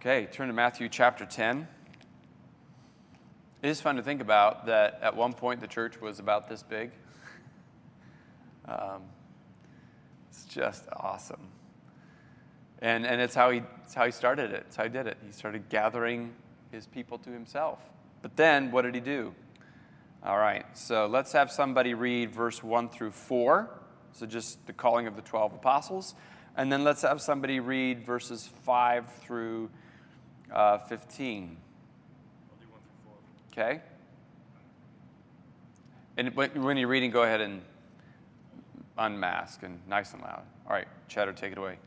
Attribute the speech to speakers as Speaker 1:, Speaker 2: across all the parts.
Speaker 1: Okay, turn to Matthew chapter 10. It is fun to think about that at one point the church was about this big. Um, it's just awesome. And, and it's, how he, it's how he started it. It's how he did it. He started gathering his people to himself. But then, what did he do? All right, so let's have somebody read verse 1 through 4. So, just the calling of the 12 apostles. And then let's have somebody read verses 5 through uh, 15. Okay? And when you're reading, go ahead and unmask and nice and loud. All right, Cheddar, take it away.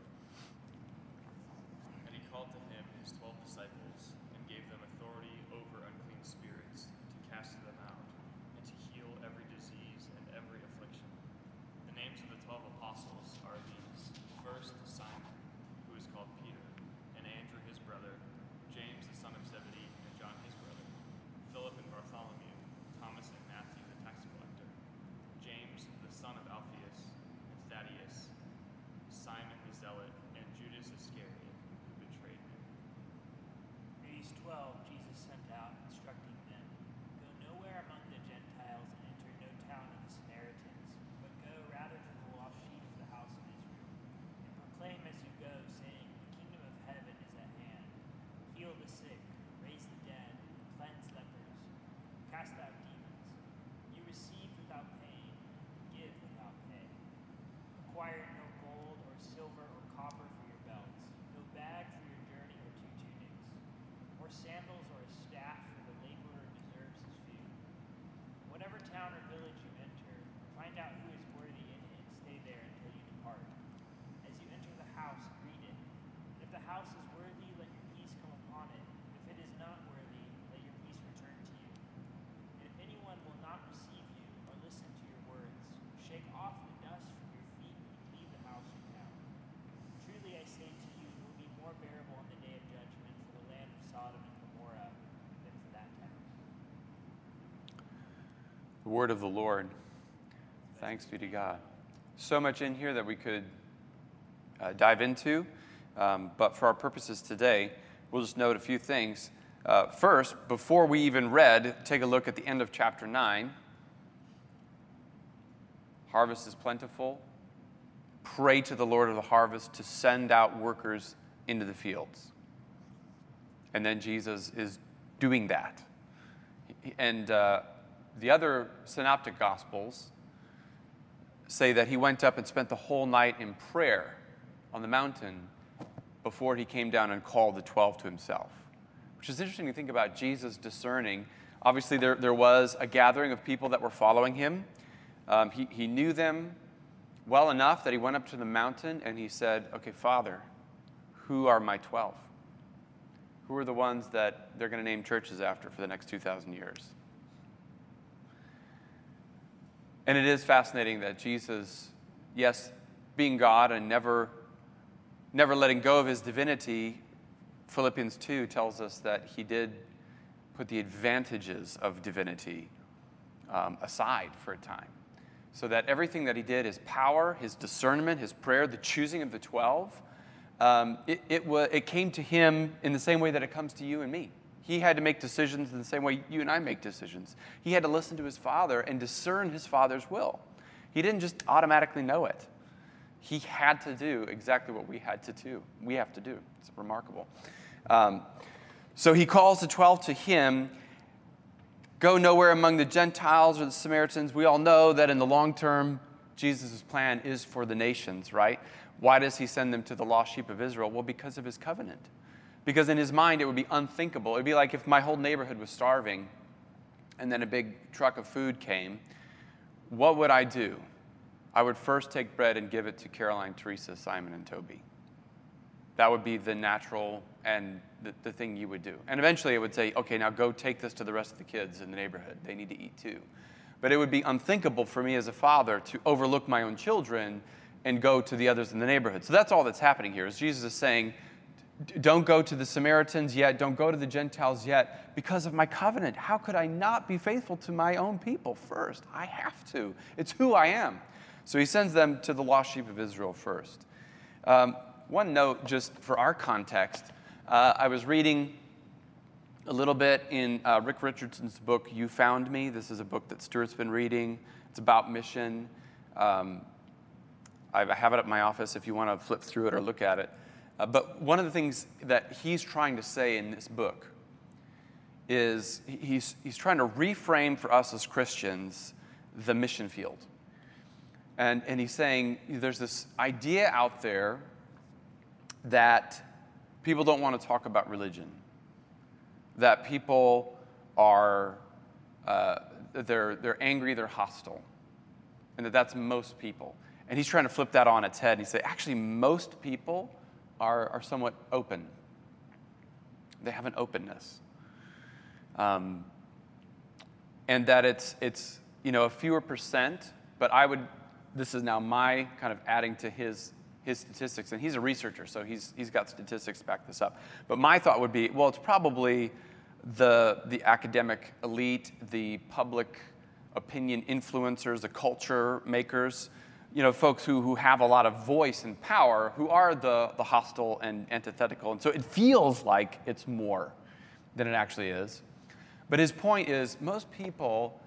Speaker 1: Word of the Lord. Thanks be to God. So much in here that we could uh, dive into, um, but for our purposes today, we'll just note a few things. Uh, first, before we even read, take a look at the end of chapter 9. Harvest is plentiful. Pray to the Lord of the harvest to send out workers into the fields. And then Jesus is doing that. And uh, the other synoptic gospels say that he went up and spent the whole night in prayer on the mountain before he came down and called the 12 to himself. Which is interesting to think about Jesus discerning. Obviously, there, there was a gathering of people that were following him. Um, he, he knew them well enough that he went up to the mountain and he said, Okay, Father, who are my 12? Who are the ones that they're going to name churches after for the next 2,000 years? And it is fascinating that Jesus, yes, being God and never, never letting go of his divinity, Philippians 2 tells us that he did put the advantages of divinity um, aside for a time. So that everything that he did, his power, his discernment, his prayer, the choosing of the 12, um, it, it, it came to him in the same way that it comes to you and me. He had to make decisions in the same way you and I make decisions. He had to listen to his father and discern his father's will. He didn't just automatically know it. He had to do exactly what we had to do. We have to do. It's remarkable. Um, so he calls the 12 to him. Go nowhere among the Gentiles or the Samaritans. We all know that in the long term, Jesus' plan is for the nations, right? Why does he send them to the lost sheep of Israel? Well, because of his covenant. Because in his mind, it would be unthinkable. It would be like if my whole neighborhood was starving and then a big truck of food came. What would I do? I would first take bread and give it to Caroline, Teresa, Simon, and Toby. That would be the natural and the, the thing you would do. And eventually it would say, okay, now go take this to the rest of the kids in the neighborhood. They need to eat too. But it would be unthinkable for me as a father to overlook my own children and go to the others in the neighborhood. So that's all that's happening here. Is Jesus is saying, don't go to the Samaritans yet. Don't go to the Gentiles yet because of my covenant. How could I not be faithful to my own people first? I have to. It's who I am. So he sends them to the lost sheep of Israel first. Um, one note, just for our context Uh, I was reading a little bit in uh, Rick Richardson's book, You Found Me. This is a book that Stuart's been reading. It's about mission. Um, I have it at my office if you want to flip through it or look at it. Uh, but one of the things that he's trying to say in this book is he's, he's trying to reframe for us as Christians the mission field. And, and he's saying there's this idea out there that people don't want to talk about religion that people are uh, they're, they're angry, they're hostile, and that that's most people. And he's trying to flip that on its head. And he said, actually, most people are, are somewhat open. They have an openness. Um, and that it's, it's, you know, a fewer percent, but I would, this is now my kind of adding to his his statistics, and he's a researcher, so he's, he's got statistics to back this up. But my thought would be well, it's probably the, the academic elite, the public opinion influencers, the culture makers, you know, folks who, who have a lot of voice and power, who are the, the hostile and antithetical. And so it feels like it's more than it actually is. But his point is most people,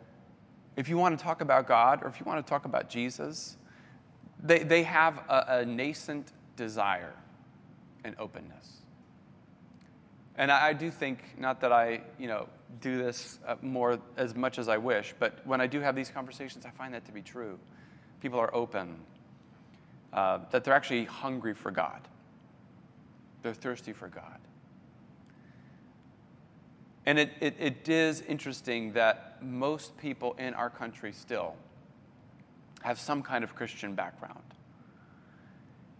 Speaker 1: if you want to talk about God or if you want to talk about Jesus, they, they have a, a nascent desire and openness. And I, I, do think, not that I, you know, do this uh, more as much as I wish, but when I do have these conversations, I find that to be true. People are open, uh, that they're actually hungry for God. They're thirsty for God. And it, it, it is interesting that most people in our country still have some kind of Christian background.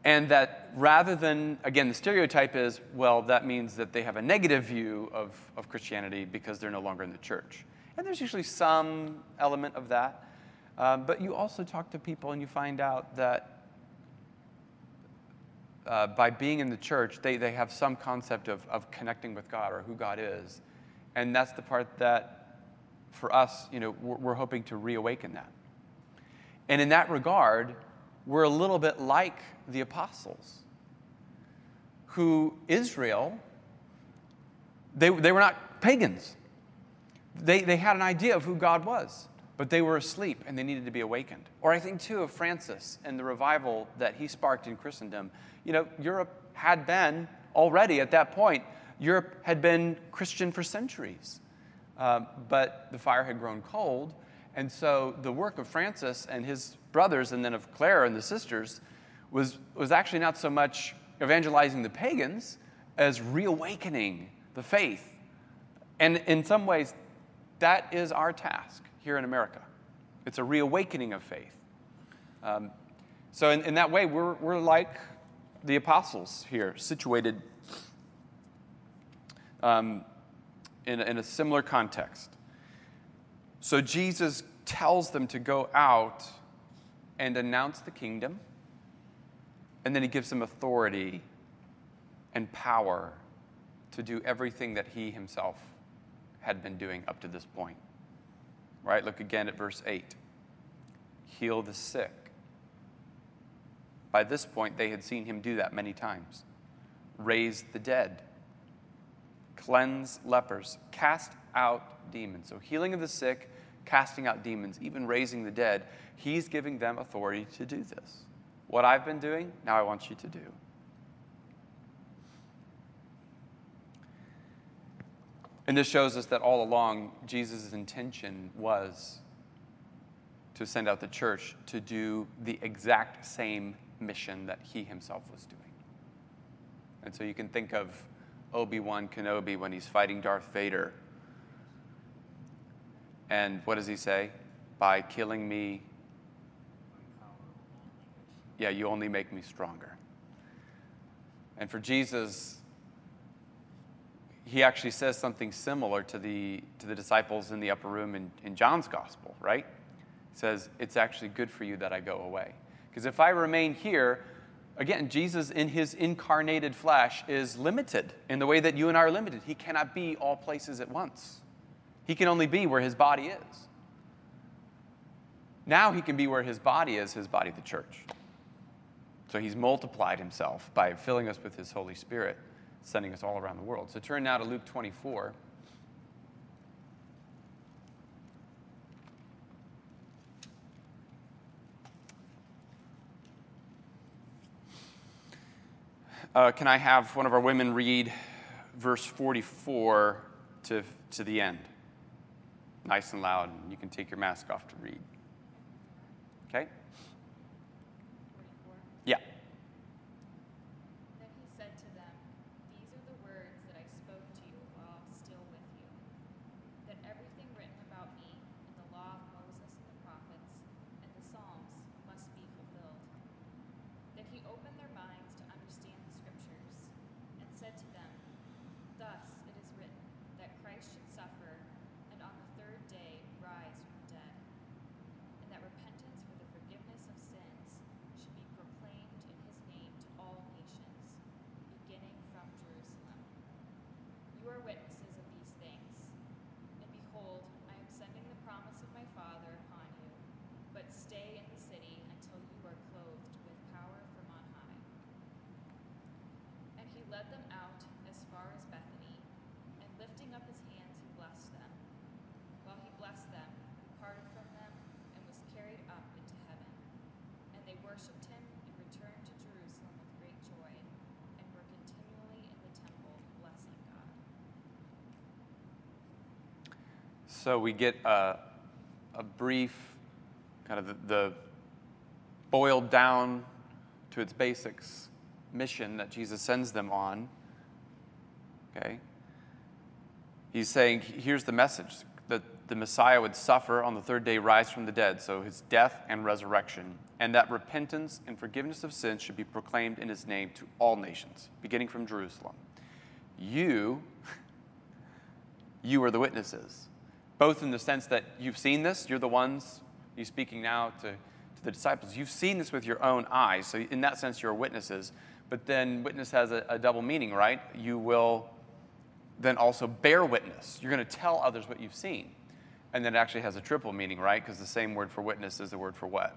Speaker 1: And that rather than, again, the stereotype is, well, that means that they have a negative view of, of Christianity because they're no longer in the church. And there's usually some element of that. Um, but you also talk to people and you find out that uh, by being in the church, they, they have some concept of, of connecting with God or who God is. And that's the part that, for us, you know, we're, we're hoping to reawaken that. And in that regard, we're a little bit like the apostles, who Israel, they, they were not pagans. They, they had an idea of who God was, but they were asleep and they needed to be awakened. Or I think, too, of Francis and the revival that he sparked in Christendom. You know, Europe had been already at that point, Europe had been Christian for centuries. Uh, but the fire had grown cold, and so the work of Francis and his brothers, and then of Clare and the sisters, was, was actually not so much evangelizing the pagans as reawakening the faith. And in some ways, that is our task here in America. It's a reawakening of faith. Um, so, in, in that way, we're, we're like the apostles here, situated um, in, in a similar context. So Jesus tells them to go out and announce the kingdom, and then he gives them authority and power to do everything that he himself had been doing up to this point. Right? Look again at verse 8. Heal the sick. By this point, they had seen him do that many times. Raise the dead, cleanse lepers, cast out demons. So, healing of the sick, casting out demons, even raising the dead, he's giving them authority to do this. What I've been doing, now I want you to do. And this shows us that all along, Jesus' intention was to send out the church to do the exact same mission that he himself was doing. And so you can think of Obi Wan Kenobi when he's fighting Darth Vader and what does he say? By killing me, yeah, you only make me stronger. And for Jesus, he actually says something similar to the, to the disciples in the upper room in, in John's gospel, right? He says, It's actually good for you that I go away. Because if I remain here, again, Jesus in his incarnated flesh is limited in the way that you and I are limited. He cannot be all places at once. He can only be where his body is. Now he can be where his body is, his body, the church. So he's multiplied himself by filling us with his Holy Spirit sending us all around the world. So turn now to Luke 24. Uh, can I have one of our women read verse 44 to, to the end? Nice and loud, and you can take your mask off to read. Okay? Yeah.
Speaker 2: Then he said to them, These are the words that I spoke to you while still with you, that everything written about me in the law of Moses and the prophets and the Psalms must be fulfilled. Then he opened their minds to understand the scriptures, and said to them, Thus it is written, that Christ should suffer, and on the third day rise from the dead, and that repentance for the forgiveness of sins should be proclaimed in his name to all nations, beginning from Jerusalem. You are witnesses of these things. And behold, I am sending the promise of my Father upon you, but stay in the city until you are clothed with power from on high. And he led them out as far as Bethany, and lifting up his hands, he blessed them. While he blessed them, he parted from them and was carried up into heaven. And they worshipped him and returned to Jerusalem with great joy, and were continually in the temple blessing God.
Speaker 1: So we get a, a brief, kind of the, the boiled down to its basics mission that Jesus sends them on. Okay? He's saying, here's the message that the Messiah would suffer on the third day, rise from the dead, so his death and resurrection, and that repentance and forgiveness of sins should be proclaimed in his name to all nations, beginning from Jerusalem. You, you are the witnesses, both in the sense that you've seen this, you're the ones, he's speaking now to, to the disciples, you've seen this with your own eyes, so in that sense, you're witnesses. But then witness has a, a double meaning, right? You will then also bear witness. You're going to tell others what you've seen. And then it actually has a triple meaning, right? Because the same word for witness is the word for what?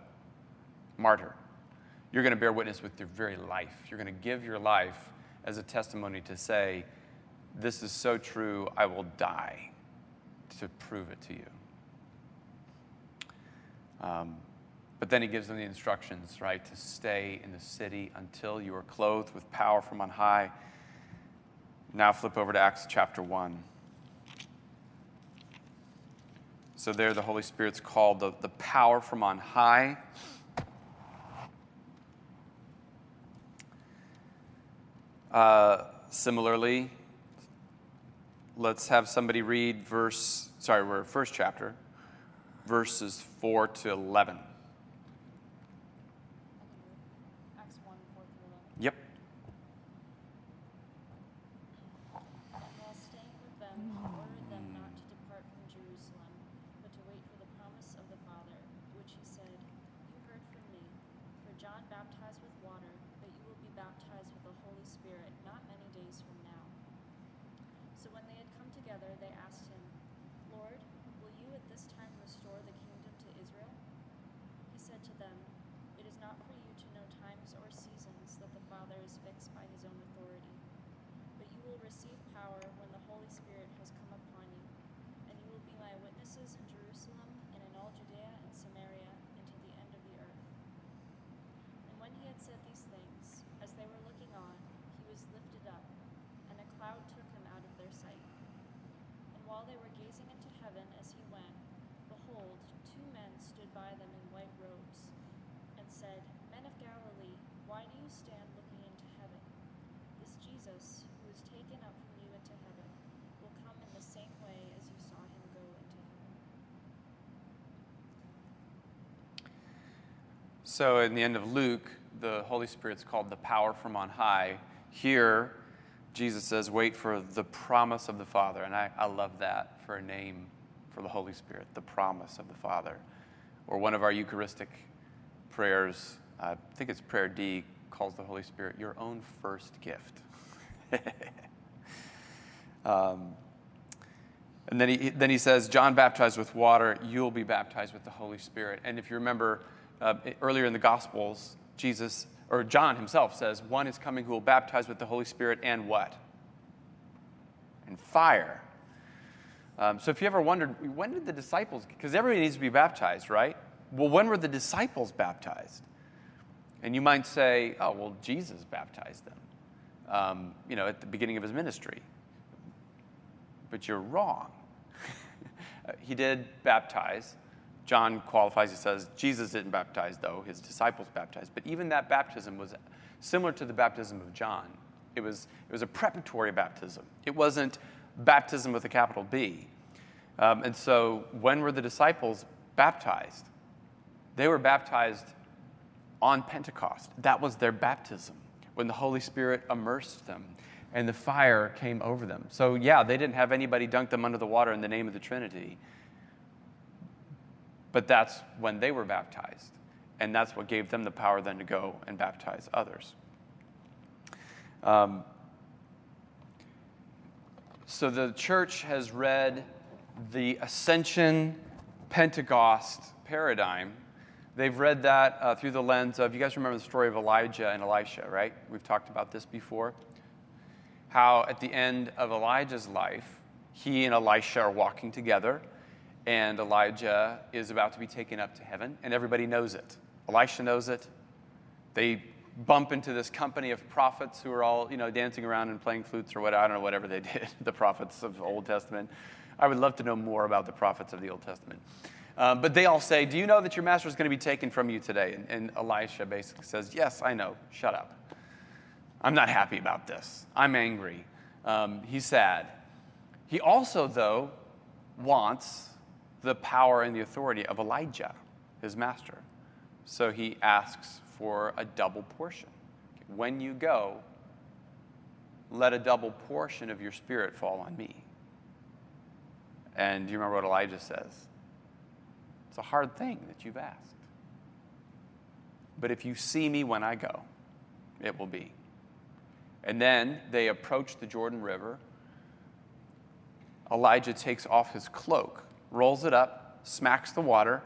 Speaker 1: Martyr. You're going to bear witness with your very life. You're going to give your life as a testimony to say, This is so true, I will die to prove it to you. Um, but then he gives them the instructions, right, to stay in the city until you are clothed with power from on high. Now flip over to Acts chapter 1. So there, the Holy Spirit's called the, the power from on high. Uh, similarly, let's have somebody read verse, sorry, we're first chapter, verses 4 to 11.
Speaker 2: Acts 1 4 through 11.
Speaker 1: Yep.
Speaker 3: And while staying with them, he ordered them not to depart from Jerusalem, but to wait for the promise of the Father, which he said, You heard from me. For John baptized with water, but you will be baptized with the Holy Spirit not many days from now. So when they had come together, they asked him, Lord, will you at this time restore the kingdom to Israel? He said to them, It is not for you to know times or seasons that the Father is fixed by his own authority. But you will receive power when the Holy Spirit has come upon you, and you will be my witnesses in Jerusalem and in all Judea and Samaria and to the end of the earth. And when he had said these things, as they were looking on, he was lifted up, and a cloud took him out of their sight. And while they were gazing into heaven as he went, behold, two men stood by them in white robes, and said, Men of Galilee, why do you stand looking into heaven? This Jesus, who is taken up from you into heaven, will come in the same way as you saw him go into heaven.
Speaker 1: So, in the end of Luke, the Holy Spirit's called the power from on high. Here, Jesus says, wait for the promise of the Father. And I, I love that for a name for the Holy Spirit, the promise of the Father. Or one of our Eucharistic prayers, I think it's prayer D, calls the Holy Spirit your own first gift. um, and then he, then he says, John baptized with water, you'll be baptized with the Holy Spirit. And if you remember uh, earlier in the Gospels, Jesus, or John himself says, one is coming who will baptize with the Holy Spirit and what? and fire. Um, so if you ever wondered, when did the disciples, because everybody needs to be baptized, right? Well, when were the disciples baptized? And you might say, oh, well, Jesus baptized them, um, you know, at the beginning of his ministry. But you're wrong. he did baptize. John qualifies, he says, Jesus didn't baptize, though, his disciples baptized. But even that baptism was similar to the baptism of John. It was, it was a preparatory baptism, it wasn't baptism with a capital B. Um, and so, when were the disciples baptized? They were baptized on Pentecost. That was their baptism, when the Holy Spirit immersed them and the fire came over them. So, yeah, they didn't have anybody dunk them under the water in the name of the Trinity. But that's when they were baptized. And that's what gave them the power then to go and baptize others. Um, so the church has read the Ascension Pentecost paradigm. They've read that uh, through the lens of, you guys remember the story of Elijah and Elisha, right? We've talked about this before. How at the end of Elijah's life, he and Elisha are walking together, and Elijah is about to be taken up to heaven, and everybody knows it. Elisha knows it. They bump into this company of prophets who are all, you know, dancing around and playing flutes or whatever. I don't know, whatever they did, the prophets of the Old Testament. I would love to know more about the prophets of the Old Testament. Um, but they all say, Do you know that your master is going to be taken from you today? And, and Elisha basically says, Yes, I know. Shut up. I'm not happy about this. I'm angry. Um, he's sad. He also, though, wants the power and the authority of Elijah, his master. So he asks for a double portion. When you go, let a double portion of your spirit fall on me. And do you remember what Elijah says? It's a hard thing that you've asked. But if you see me when I go, it will be. And then they approach the Jordan River. Elijah takes off his cloak, rolls it up, smacks the water,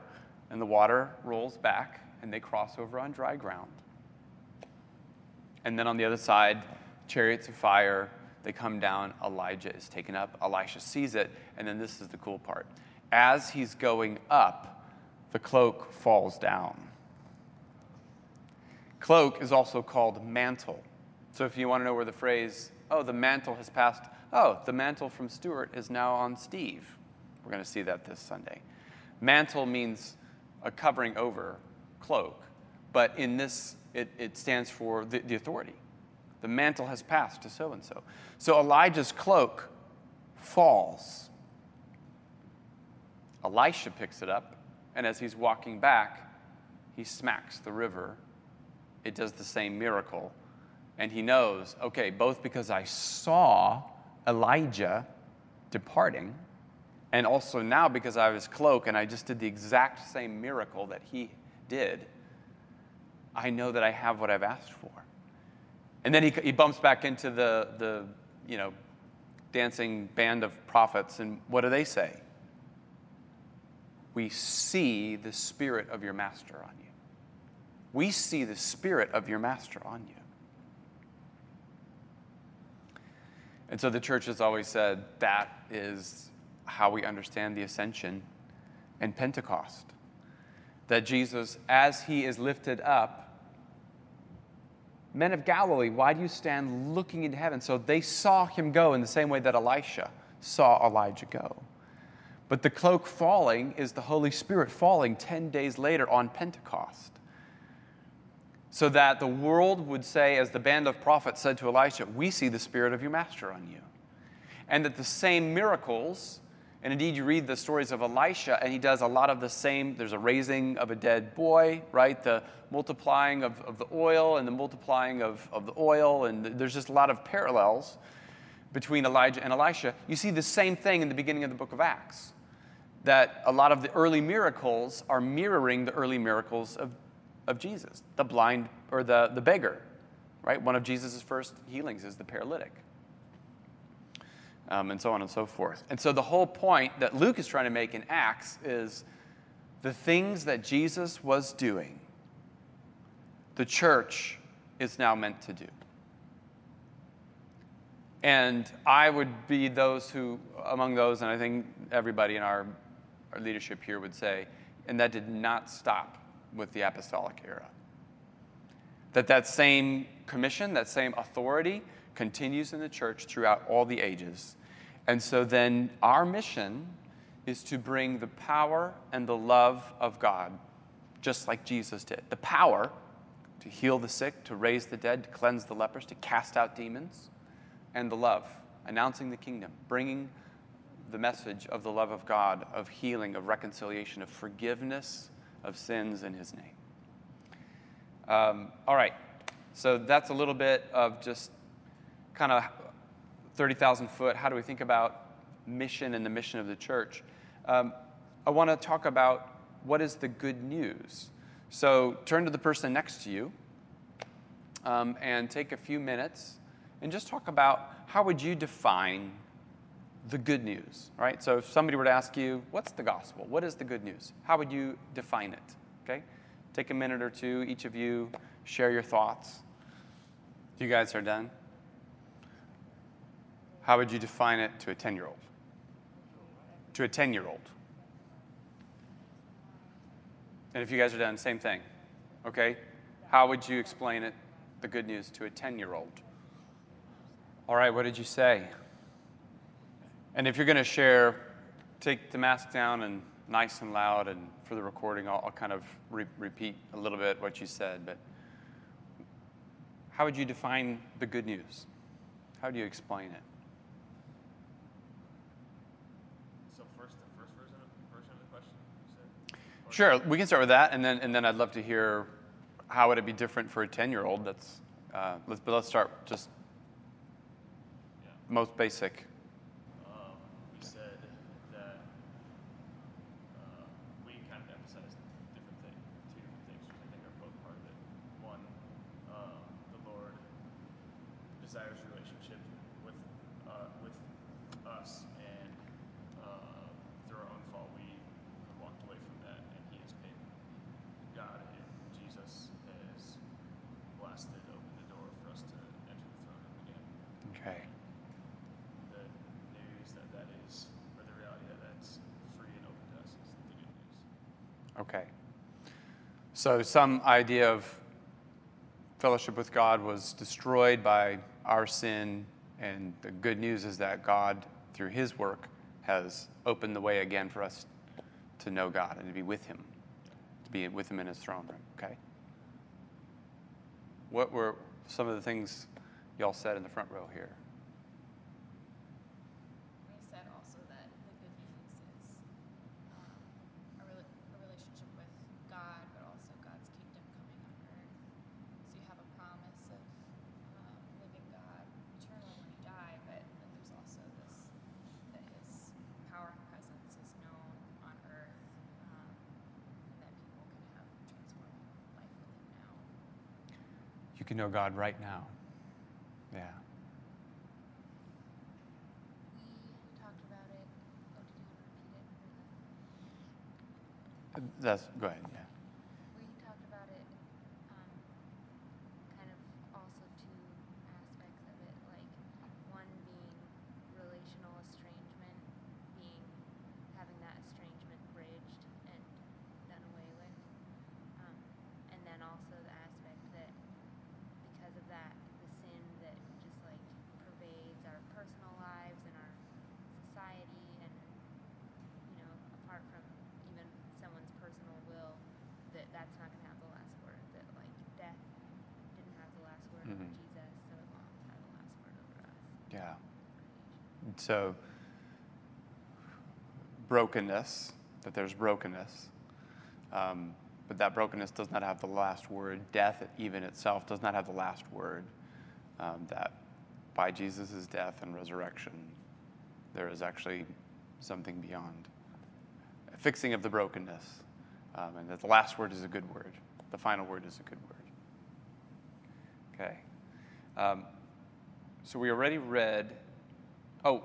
Speaker 1: and the water rolls back and they cross over on dry ground. And then on the other side, chariots of fire, they come down. Elijah is taken up. Elisha sees it. And then this is the cool part. As he's going up, the cloak falls down. Cloak is also called mantle. So if you want to know where the phrase, oh, the mantle has passed, oh, the mantle from Stuart is now on Steve. We're going to see that this Sunday. Mantle means a covering over cloak, but in this, it, it stands for the, the authority. The mantle has passed to so and so. So Elijah's cloak falls. Elisha picks it up, and as he's walking back, he smacks the river. It does the same miracle. And he knows, okay, both because I saw Elijah departing, and also now because I have his cloak and I just did the exact same miracle that he did, I know that I have what I've asked for. And then he, he bumps back into the, the, you know, dancing band of prophets, and what do they say? We see the spirit of your master on you. We see the spirit of your master on you. And so the church has always said that is how we understand the ascension and Pentecost that Jesus, as he is lifted up, Men of Galilee, why do you stand looking into heaven? So they saw him go in the same way that Elisha saw Elijah go. But the cloak falling is the Holy Spirit falling 10 days later on Pentecost. So that the world would say, as the band of prophets said to Elisha, We see the Spirit of your Master on you. And that the same miracles and indeed, you read the stories of Elisha, and he does a lot of the same. There's a raising of a dead boy, right? The multiplying of, of the oil and the multiplying of, of the oil, and there's just a lot of parallels between Elijah and Elisha. You see the same thing in the beginning of the book of Acts, that a lot of the early miracles are mirroring the early miracles of, of Jesus. The blind, or the, the beggar, right? One of Jesus' first healings is the paralytic um, and so on and so forth. And so the whole point that Luke is trying to make in Acts is the things that Jesus was doing, the church is now meant to do. And I would be those who, among those, and I think everybody in our, our leadership here would say, and that did not stop with the apostolic era. That that same commission, that same authority continues in the church throughout all the ages. And so then our mission is to bring the power and the love of God, just like Jesus did. The power to heal the sick, to raise the dead, to cleanse the lepers, to cast out demons, and the love, announcing the kingdom, bringing the message of the love of God, of healing, of reconciliation, of forgiveness of sins in His name. Um, all right, so that's a little bit of just kind of 30,000 foot. How do we think about mission and the mission of the church? Um, I want to talk about what is the good news. So turn to the person next to you um, and take a few minutes and just talk about how would you define the good news, right? So if somebody were to ask you, what's the gospel? What is the good news? How would you define it? Okay? Take a minute or two, each of you share your thoughts. You guys are done? How would you define it to a 10 year old? To a 10 year old. And if you guys are done, same thing. Okay? How would you explain it, the good news, to a 10 year old? All right, what did you say? And if you're going to share, take the mask down and nice and loud, and for the recording, I'll, I'll kind of re- repeat a little bit what you said. But how would you define the good news? How do you explain it?
Speaker 4: So first, the first version of, version of the question you said? Or-
Speaker 1: Sure, we can start with that, and then and then I'd love to hear how would it be different for a ten year old. That's uh, let's but let's start just
Speaker 4: Yeah.
Speaker 1: most basic.
Speaker 4: Um, we said that uh, we kind of emphasized different things, two different things, which I think are both part of it. One, um, the Lord desires a relationship with uh, with us, and uh, through our own fault, we have walked away from that, and He has paid. God and Jesus has blasted open the door for us to enter the throne room again
Speaker 1: Okay.
Speaker 4: the news that that is, or the reality that that's free and open to us is the good news.
Speaker 1: Okay. So some idea of fellowship with God was destroyed by our sin, and the good news is that God, through His work, has opened the way again for us to know God and to be with Him, to be with Him in His throne room. Okay. What were some of the things y'all said in the front row here?
Speaker 2: We said also that the good news is um, a, rela- a relationship with God, but also God's kingdom coming on earth. So you have a promise of um, living God eternally when you die, but then there's also this that His power and presence is known on earth, um, and that people can have transforming life with Him now.
Speaker 1: You know God right now. Yeah.
Speaker 2: We talked about it. Oh, did you want to repeat it?
Speaker 1: That's go ahead. Yeah.
Speaker 5: We talked about it, um, kind of also two aspects of it, like one being relational estrangement, being having that estrangement bridged and done away with, um, and then also the aspect that because of that, the sin that just like pervades our personal lives and our society and you know, apart from even someone's personal will, that that's not going to have the last word. That like death didn't have the last word over
Speaker 1: Mhm.
Speaker 5: Jesus, so it won't have the last word over us.
Speaker 1: Yeah. So, brokenness, that there's brokenness, um, but that brokenness does not have the last word. Death, even itself, does not have the last word. Um, that by Jesus' death and resurrection, there is actually something beyond. A fixing of the brokenness, um, and that the last word is a good word. The final word is a good word. Okay. Um, so we already read. Oh,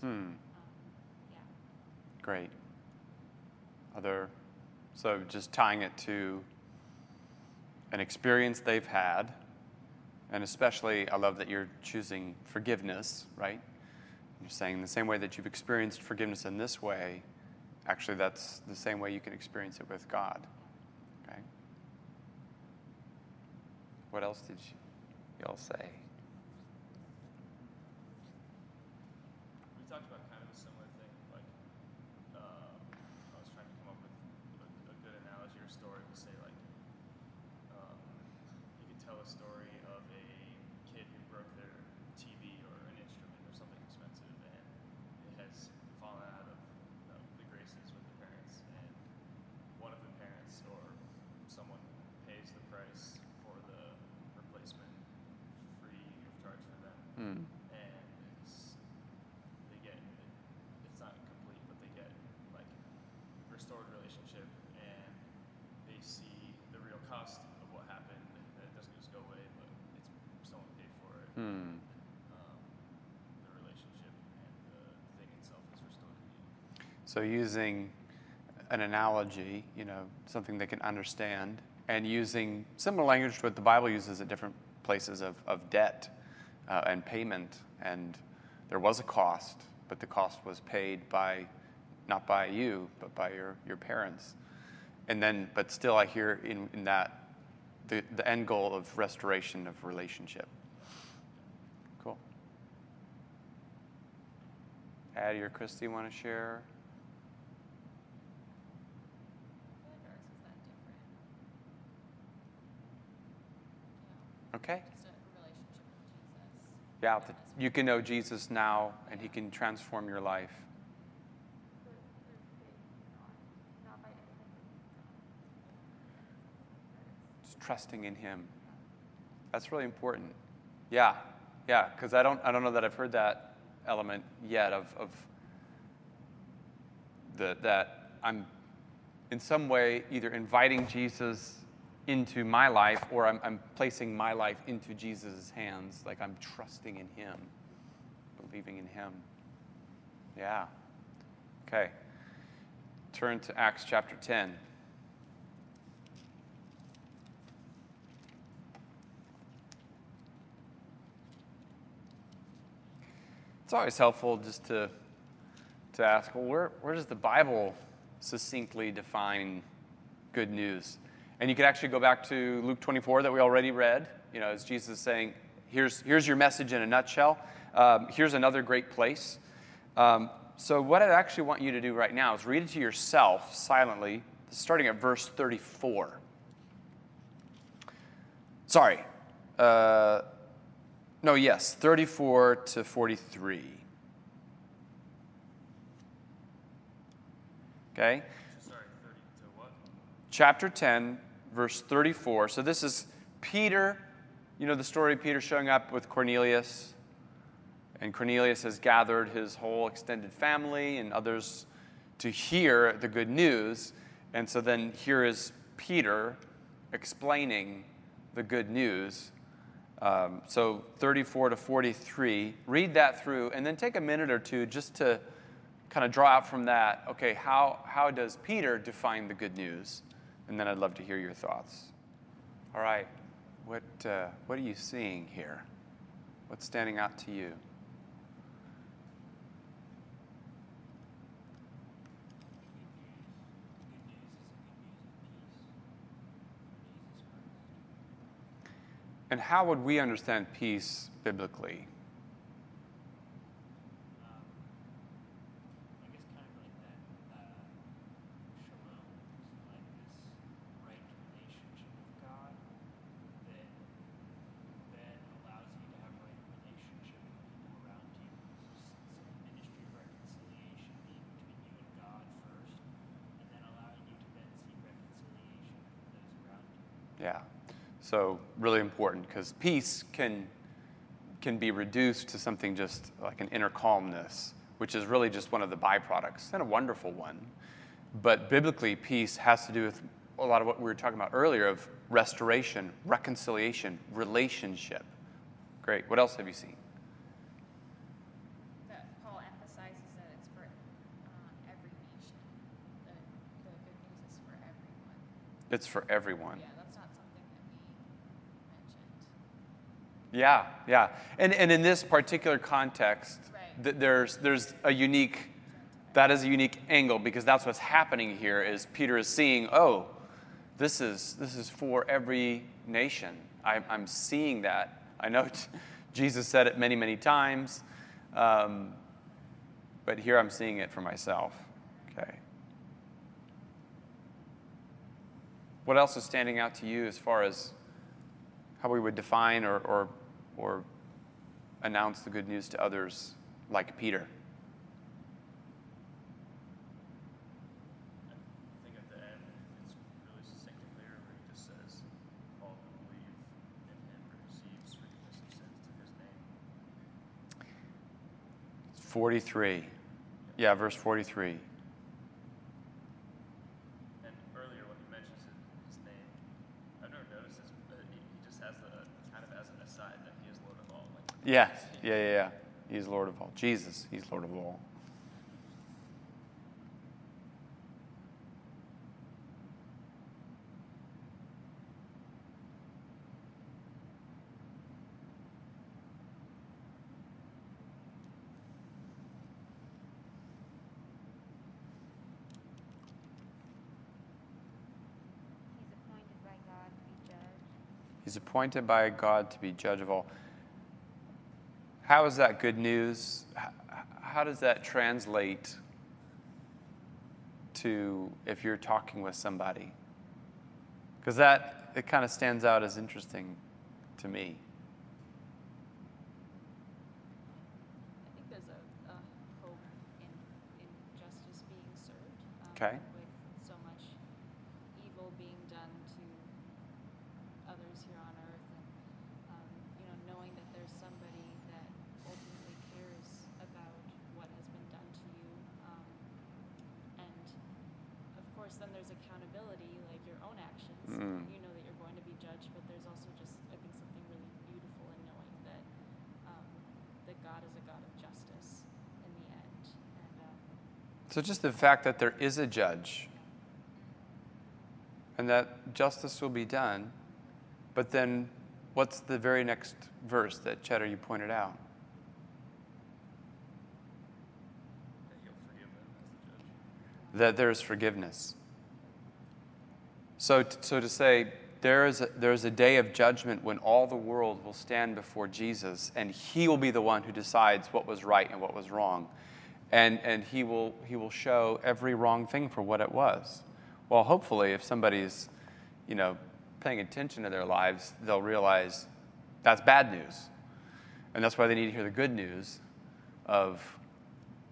Speaker 1: Hmm.
Speaker 3: um, yeah
Speaker 1: Great. Other, so just tying it to an experience they've had, and especially I love that you're choosing forgiveness, right? You're saying the same way that you've experienced forgiveness in this way, actually that's the same way you can experience it with God. Okay. What else did you, y'all say?
Speaker 4: We talked about kind of a similar thing. Like, uh, I was trying to come up with a, a good analogy or story to say, like, um, you could tell a story of a kid who broke their TV or an instrument or something expensive, and it has fallen out of uh, the graces with the parents, and one of the parents or someone pays the price for the replacement free of charge for them
Speaker 1: Hmm.
Speaker 4: and it's, they get it's not complete, but they get like restored relationship, and they see the real cost of what happened, and it doesn't just go away, but it's someone paid for it.
Speaker 1: Hmm.
Speaker 4: Um, the relationship and the thing itself is restored to you.
Speaker 1: So using an analogy, you know, something they can understand, and using similar language to what the Bible uses at different places of, of debt uh, and payment. And there was a cost, but the cost was paid by, not by you, but by your, your parents. And then, but still, I hear in, in that the, the end goal of restoration of relationship. Cool. Addie or Christy want to share?
Speaker 5: I feel like ours was that different.
Speaker 1: Okay.
Speaker 5: Yeah, just a relationship with Jesus.
Speaker 1: Yeah,
Speaker 5: not
Speaker 1: that
Speaker 5: necessarily-
Speaker 1: you can know Jesus now and he can transform your life. Just trusting in him. That's really important. Yeah, yeah, because I don't, I don't know that I've heard that element yet of, of the, that I'm in some way either inviting Jesus into my life or I'm, I'm placing my life into Jesus' hands. Like I'm trusting in him, believing in him. Yeah. Okay. Turn to Acts chapter 10. It's always helpful just to, to ask, well, where, where does the Bible succinctly define good news? And you could actually go back to Luke 24 that we already read, you know, as Jesus is saying, here's, here's your message in a nutshell. Um, here's another great place. Um, so, what I'd actually want you to do right now is read it to yourself silently, starting at verse 34. Sorry. Uh, no, yes, 34 to 43. Okay?
Speaker 4: Sorry, 30 to what?
Speaker 1: Chapter 10, verse 34. So this is Peter, you know the story of Peter showing up with Cornelius. And Cornelius has gathered his whole extended family and others to hear the good news. And so then here is Peter explaining the good news. Um, so 34 to 43, read that through and then take a minute or two just to kind of draw out from that okay, how, how does Peter define the good news? And then I'd love to hear your thoughts. All right, what, uh, what are you seeing here? What's standing out to you? And how would we understand peace biblically?
Speaker 6: Um, I guess kind of like that uh, shalom, like this right relationship with God that that allows you to have right relationship with people around you. Some ministry of reconciliation being between you and God first, and then allowing you to then see reconciliation with those around you.
Speaker 1: Yeah. So really important because peace can can be reduced to something just like an inner calmness, which is really just one of the byproducts and a wonderful one. But biblically, peace has to do with a lot of what we were talking about earlier of restoration, reconciliation, relationship. Great. What else have you seen?
Speaker 5: That Paul emphasizes that it's for uh, every nation. The, the good news is for everyone.
Speaker 1: It's for everyone.
Speaker 5: Yeah, that's not something that we mentioned.
Speaker 1: Yeah, yeah. And, and in this particular context,
Speaker 5: Right.
Speaker 1: th- there's, there's a unique, that is a unique angle because that's what's happening here is Peter is seeing, oh, this is, this is for every nation. I, I'm seeing that. I know t- Jesus said it many, many times, um, but here I'm seeing it for myself. Okay. What else is standing out to you as far as how we would define or, or, or announce the good news to others like Peter.
Speaker 4: Forty-three, yeah, verse the end, it's really succinct and clear where he just says, all who believe in him receives forgiveness of sins through his name.
Speaker 1: 43. Yeah, verse 43.
Speaker 4: And earlier when he mentions his, his name, I've never noticed this, but he, he just has the, kind of as an aside that he is Lord of all. Like,
Speaker 1: Yeah, yeah, yeah, yeah. He's Lord of all. Jesus, he's Lord of all.
Speaker 7: He's appointed by God to be judge.
Speaker 1: He's appointed by God to be judge of all. How is that good news? How does that translate to if you're talking with somebody? Because that, it kind of stands out as interesting to me.
Speaker 3: I think there's a, a hope in, in justice being served. Um,
Speaker 1: Okay.
Speaker 3: With so much evil being done to others here on earth, and um, you know, knowing that there's somebody that ultimately cares about what has been done to you, um, and of course, then there's accountability, like your own actions.
Speaker 1: Mm.
Speaker 3: You know that you're going to be judged, but there's also just, I think, something really beautiful in knowing that um, that God is a God of justice in the end. And um,
Speaker 1: So just the fact that there is a judge and that justice will be done, but then what's the very next verse that Cheddar you pointed out?
Speaker 4: that.
Speaker 1: That there is forgiveness. So, t- so to say, there is, a, there is a day of judgment when all the world will stand before Jesus, and he will be the one who decides what was right and what was wrong. And, and he, will, he will show every wrong thing for what it was. Well, hopefully, if somebody's you know, paying attention to their lives, they'll realize that's bad news. And that's why they need to hear the good news of,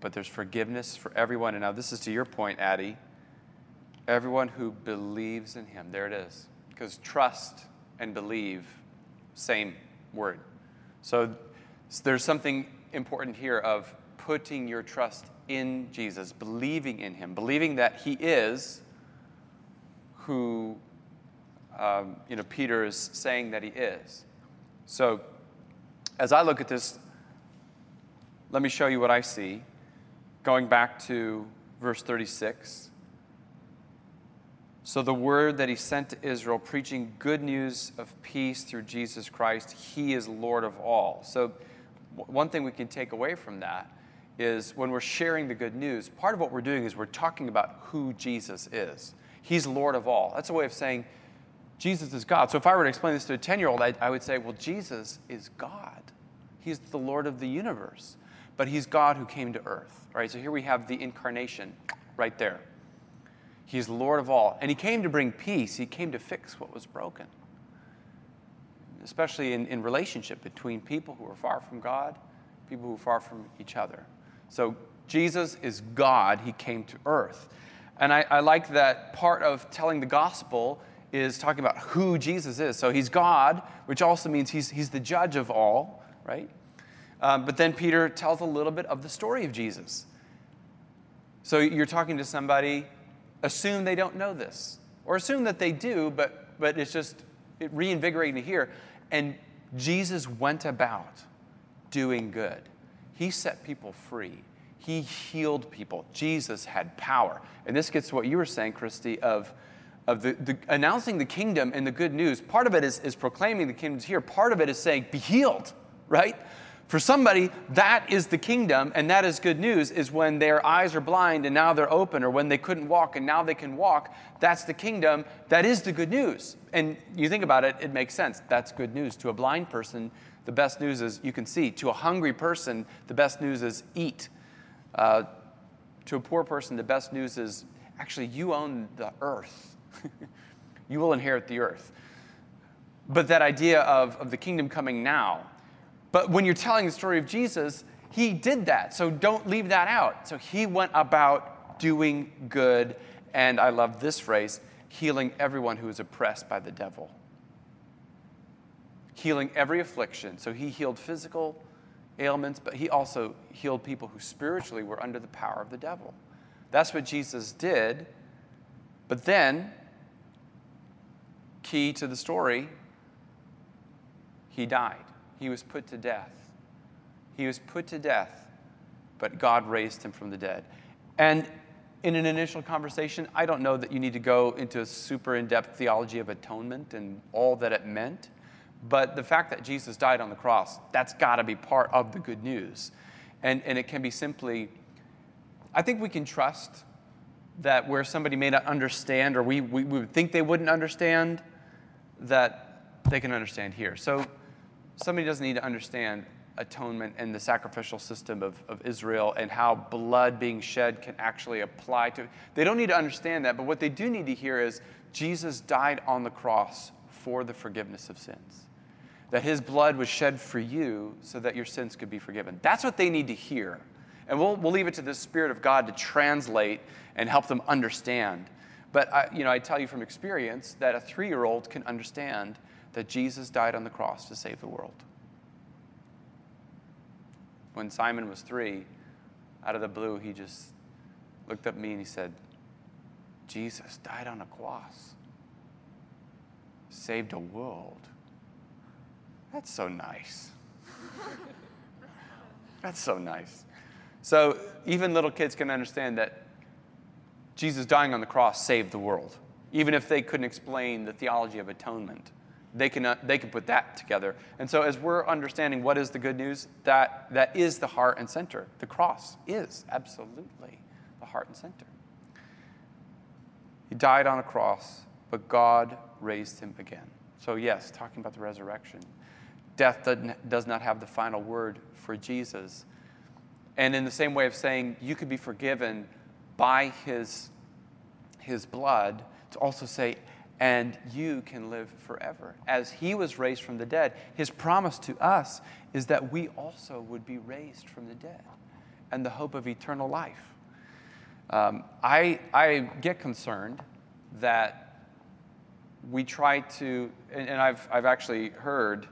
Speaker 1: but there's forgiveness for everyone. And now, this is to your point, Addie. Everyone who believes in him. There it is. Because trust and believe, same word. So there's something important here of putting your trust in Jesus, believing in him, believing that he is who um, you know Peter is saying that he is. So as I look at this, let me show you what I see. Going back to verse 36. So, the word that he sent to Israel, preaching good news of peace through Jesus Christ, he is Lord of all. So, one thing we can take away from that is when we're sharing the good news, part of what we're doing is we're talking about who Jesus is. He's Lord of all. That's a way of saying Jesus is God. So if I were to explain this to a 10 year old, I, I would say, well, Jesus is God. He's the Lord of the universe, but he's God who came to earth. Right? So here we have the incarnation right there. He's Lord of all. And he came to bring peace, he came to fix what was broken, especially in, in relationship between people who are far from God, people who are far from each other. So Jesus is God, he came to earth. And I, I like that part of telling the gospel is talking about who Jesus is. So he's God, which also means he's, he's the judge of all, right? Um, but then Peter tells a little bit of the story of Jesus. So you're talking to somebody, assume they don't know this, or assume that they do, but, but it's just reinvigorating to hear. And Jesus went about doing good, he set people free. He healed people. Jesus had power. And this gets to what you were saying, Christy, of, of the, the, announcing the kingdom and the good news. Part of it is, is proclaiming the kingdom's here. Part of it is saying, be healed, right? For somebody, that is the kingdom, and that is good news, is when their eyes are blind and now they're open, or when they couldn't walk and now they can walk. That's the kingdom. That is the good news. And you think about it, it makes sense. That's good news. To a blind person, the best news is you can see. To a hungry person, the best news is eat. Uh, to a poor person, the best news is actually you own the earth. you will inherit the earth. But that idea of, of the kingdom coming now. But when you're telling the story of Jesus, he did that. So don't leave that out. So he went about doing good. And I love this phrase healing everyone who is oppressed by the devil. Healing every affliction. So he healed physical, ailments, but he also healed people who spiritually were under the power of the devil. That's what Jesus did. But then, key to the story, he died. He was put to death. He was put to death, but God raised him from the dead. And in an initial conversation, I don't know that you need to go into a super in depth theology of atonement and all that it meant. But the fact that Jesus died on the cross, that's got to be part of the good news. And, and it can be simply, I think we can trust that where somebody may not understand or we, we, we would think they wouldn't understand, that they can understand here. So somebody doesn't need to understand atonement and the sacrificial system of, of Israel and how blood being shed can actually apply to. They don't need to understand that, but what they do need to hear is Jesus died on the cross for the forgiveness of sins that his blood was shed for you so that your sins could be forgiven. That's what they need to hear. And we'll, we'll leave it to the Spirit of God to translate and help them understand. But I, you know, I tell you from experience that a three year old can understand that Jesus died on the cross to save the world. When Simon was three, out of the blue, he just looked up at me and he said, Jesus died on a cross, saved a world. That's so nice. That's so nice. So even little kids can understand that Jesus dying on the cross saved the world. Even if they couldn't explain the theology of atonement, they can, uh, they can put that together. And so, as we're understanding what is the good news, that, that is the heart and center. The cross is absolutely the heart and center. He died on a cross, but God raised him again. So, yes, talking about the resurrection death does not have the final word for Jesus. And in the same way of saying you could be forgiven by his, his blood, to also say, and you can live forever. As he was raised from the dead, his promise to us is that we also would be raised from the dead and the hope of eternal life. Um, I, I get concerned that we try to, and, and I've, I've actually heard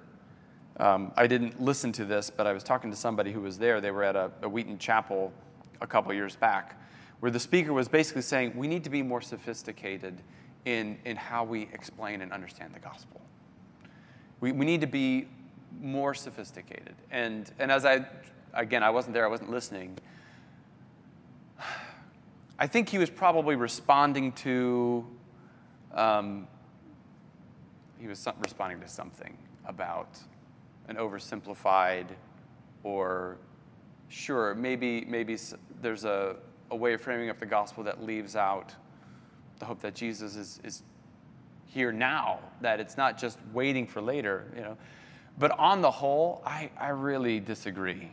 Speaker 1: um, I didn't listen to this, but I was talking to somebody who was there. They were at a, a Wheaton Chapel a couple years back, where the speaker was basically saying we need to be more sophisticated in, in how we explain and understand the gospel. We, we need to be more sophisticated. And, and as I, again, I wasn't there, I wasn't listening. I think he was probably responding to, um, he was responding to something about an oversimplified or sure maybe maybe there's a, a way of framing up the gospel that leaves out the hope that jesus is, is here now, that it's not just waiting for later, you know. But on the whole, I, I really disagree.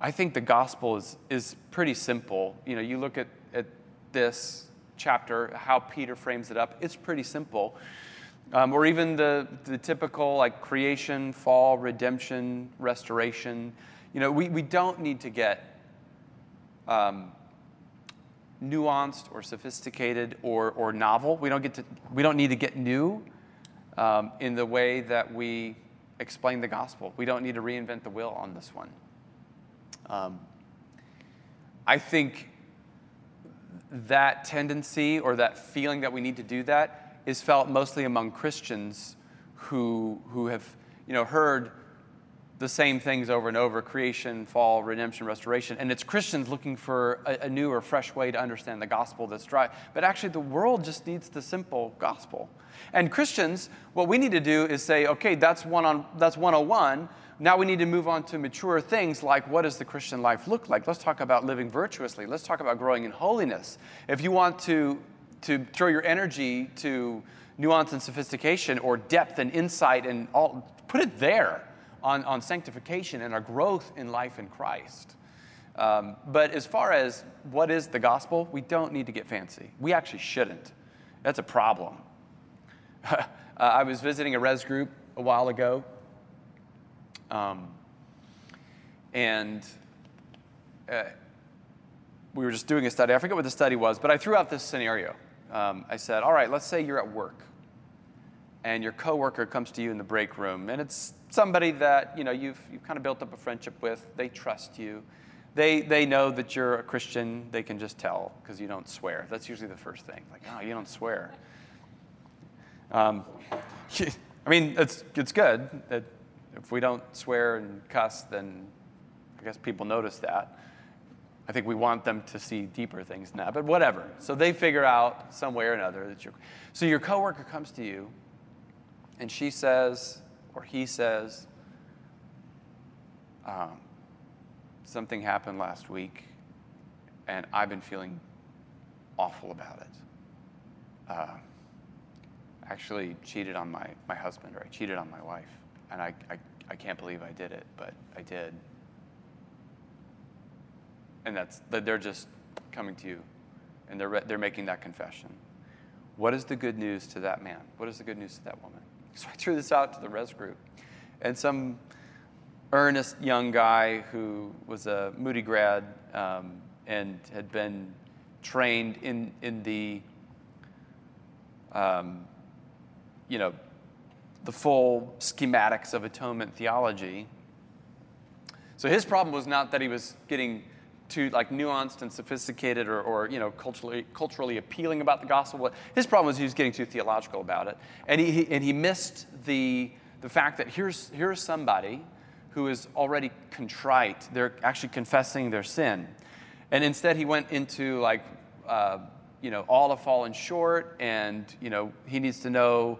Speaker 1: I think the gospel is, is pretty simple. You know, you look at, at this chapter, how Peter frames it up, it's pretty simple. Um, or even the, the typical like creation, fall, redemption, restoration. You know, we, we don't need to get um, nuanced or sophisticated or, or novel. We don't, get to, we don't need to get new um, in the way that we explain the gospel. We don't need to reinvent the wheel on this one. Um, I think that tendency or that feeling that we need to do that is felt mostly among Christians who, who have you know, heard the same things over and over creation, fall, redemption, restoration. And it's Christians looking for a, a new or fresh way to understand the gospel that's dry. But actually, the world just needs the simple gospel. And Christians, what we need to do is say, okay, that's, one on, that's 101. Now we need to move on to mature things like what does the Christian life look like? Let's talk about living virtuously. Let's talk about growing in holiness. If you want to, to throw your energy to nuance and sophistication or depth and insight and all, put it there on, on sanctification and our growth in life in Christ. Um, but as far as what is the gospel, we don't need to get fancy. We actually shouldn't. That's a problem. uh, I was visiting a res group a while ago, um, and uh, we were just doing a study. I forget what the study was, but I threw out this scenario. Um, I said, All right, let's say you're at work and your coworker comes to you in the break room, and it's somebody that you know you've, you've kind of built up a friendship with. They trust you. They, they know that you're a Christian. They can just tell because you don't swear. That's usually the first thing. Like, oh, you don't swear. Um, I mean, it's, it's good that if we don't swear and cuss, then I guess people notice that. I think we want them to see deeper things now, but whatever. So they figure out some way or another that you're. So your coworker comes to you and she says, or he says, um, something happened last week, and I've been feeling awful about it. Uh, actually cheated on my, my husband, or I cheated on my wife, and I, I, I can't believe I did it, but I did. And that's that they're just coming to you, and they're, they're making that confession. What is the good news to that man? What is the good news to that woman? So I threw this out to the res group. And some earnest young guy who was a Moody grad um, and had been trained in, in the, um, you know, the full schematics of atonement theology. So his problem was not that he was getting too like nuanced and sophisticated or, or you know culturally culturally appealing about the gospel. His problem was he was getting too theological about it, and he, he and he missed the the fact that here's here's somebody who is already contrite. They're actually confessing their sin, and instead he went into like uh, you know all have fallen short, and you know he needs to know.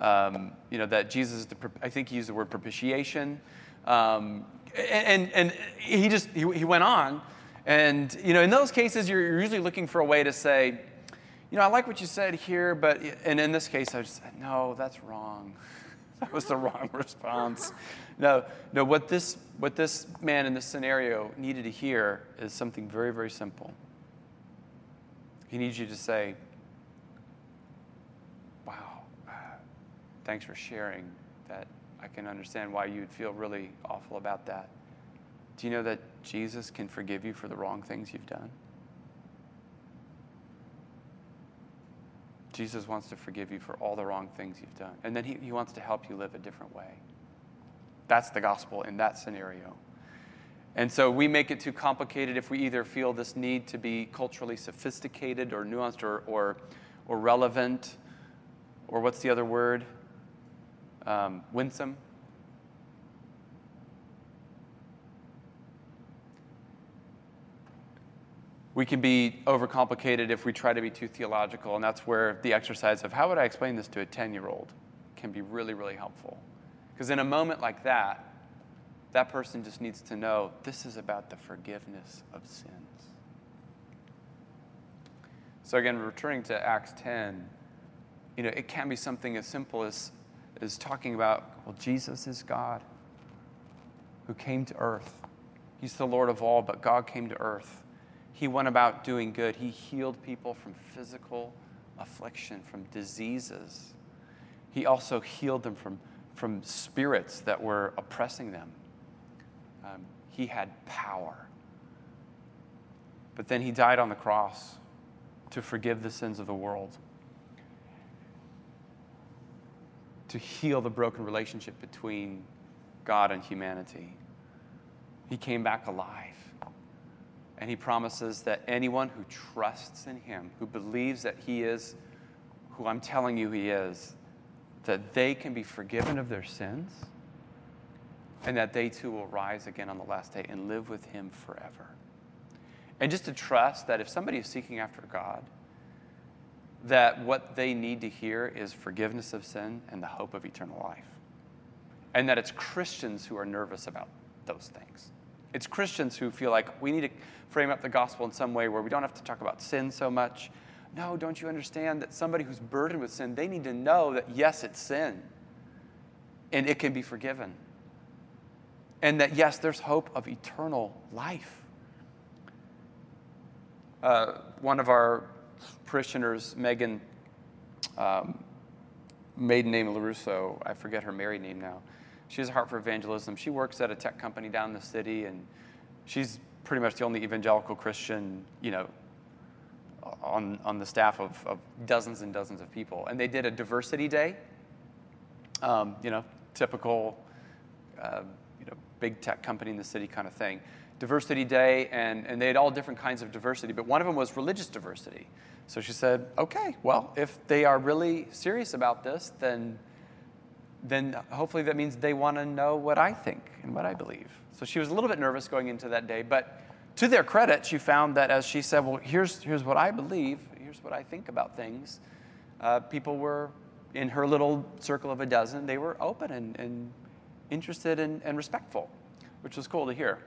Speaker 1: Um, you know that Jesus is the, I think he used the word propitiation, um, and, and, and he just he, he went on and, you know, in those cases, you're usually looking for a way to say, you know, I like what you said here, but, and in this case, I just said, no, that's wrong. that was the wrong response. No, no, what this, what this man in this scenario needed to hear is something very, very simple. He needs you to say, wow, uh, thanks for sharing that. I can understand why you'd feel really awful about that. Do you know that Jesus can forgive you for the wrong things you've done? Jesus wants to forgive you for all the wrong things you've done. And then he, he wants to help you live a different way. That's the gospel in that scenario. And so we make it too complicated if we either feel this need to be culturally sophisticated or nuanced or, or, or relevant, or what's the other word? Um, winsome. We can be overcomplicated if we try to be too theological, and that's where the exercise of how would I explain this to a 10 year old can be really, really helpful. Because in a moment like that, that person just needs to know this is about the forgiveness of sins. So, again, returning to Acts 10, you know, it can be something as simple as, as talking about, well, Jesus is God who came to earth. He's the Lord of all, but God came to earth. He went about doing good. He healed people from physical affliction, from diseases. He also healed them from, from spirits that were oppressing them. Um, he had power. But then he died on the cross to forgive the sins of the world, to heal the broken relationship between God and humanity. He came back alive. And he promises that anyone who trusts in him, who believes that he is who I'm telling you he is, that they can be forgiven of their sins and that they too will rise again on the last day and live with him forever. And just to trust that if somebody is seeking after God, that what they need to hear is forgiveness of sin and the hope of eternal life. And that it's Christians who are nervous about those things. It's Christians who feel like we need to frame up the gospel in some way where we don't have to talk about sin so much. No, don't you understand that somebody who's burdened with sin, they need to know that yes, it's sin and it can be forgiven. And that yes, there's hope of eternal life. Uh, one of our parishioners, Megan, um, maiden name LaRusso, I forget her married name now. She has a heart for evangelism. She works at a tech company down in the city, and she's pretty much the only evangelical Christian, you know, on, on the staff of, of dozens and dozens of people. And they did a diversity day, um, you know, typical, uh, you know, big tech company in the city kind of thing. Diversity day, and, and they had all different kinds of diversity, but one of them was religious diversity. So she said, okay, well, if they are really serious about this, then, then hopefully that means they want to know what I think and what I believe. So she was a little bit nervous going into that day, but to their credit, she found that as she said, well, here's, here's what I believe, here's what I think about things, uh, people were in her little circle of a dozen, they were open and, and interested and, and respectful, which was cool to hear.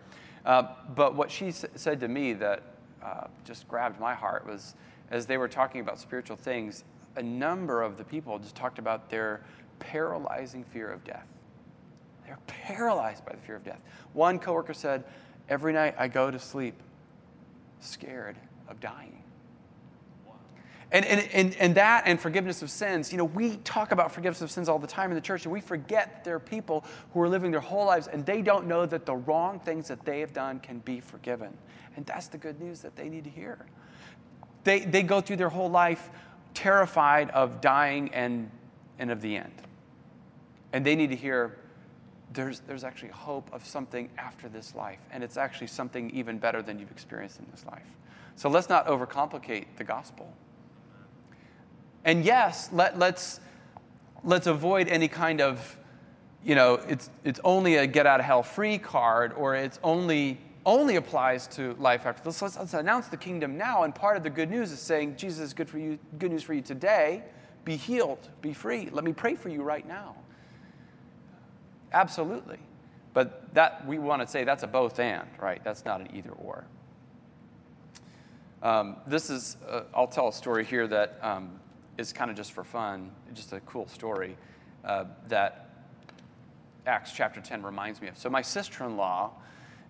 Speaker 1: Uh, but what she s- said to me that uh, just grabbed my heart was as they were talking about spiritual things, a number of the people just talked about their paralyzing fear of death. They're paralyzed by the fear of death. One coworker said, Every night I go to sleep scared of dying. And, and, and, and that and forgiveness of sins, you know, we talk about forgiveness of sins all the time in the church, and we forget that there are people who are living their whole lives and they don't know that the wrong things that they have done can be forgiven. And that's the good news that they need to hear. They, they go through their whole life terrified of dying and, and of the end. And they need to hear there's, there's actually hope of something after this life, and it's actually something even better than you've experienced in this life. So let's not overcomplicate the gospel. And yes, let, let's, let's avoid any kind of, you know, it's, it's only a get out of hell free card or it's only, only applies to life after this. Let's, let's announce the kingdom now. And part of the good news is saying, Jesus is good for you, good news for you today. Be healed, be free. Let me pray for you right now. Absolutely. But that we want to say that's a both and, right? That's not an either or. Um, this is, uh, I'll tell a story here that um, is kind of just for fun, just a cool story uh, that Acts chapter 10 reminds me of. So, my sister in law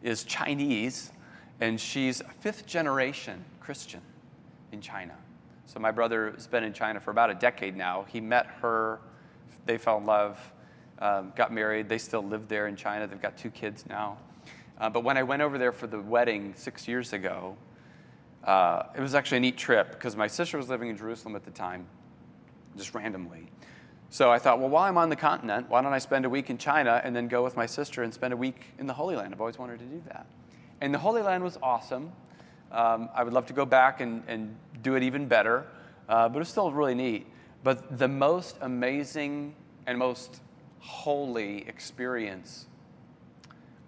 Speaker 1: is Chinese, and she's a fifth generation Christian in China. So, my brother has been in China for about a decade now. He met her, they fell in love, um, got married. They still live there in China. They've got two kids now. Uh, but when I went over there for the wedding six years ago, uh, it was actually a neat trip because my sister was living in Jerusalem at the time, just randomly. So I thought, well, while I'm on the continent, why don't I spend a week in China and then go with my sister and spend a week in the Holy Land? I've always wanted to do that. And the Holy Land was awesome. Um, I would love to go back and, and do it even better, uh, but it was still really neat. But the most amazing and most holy experience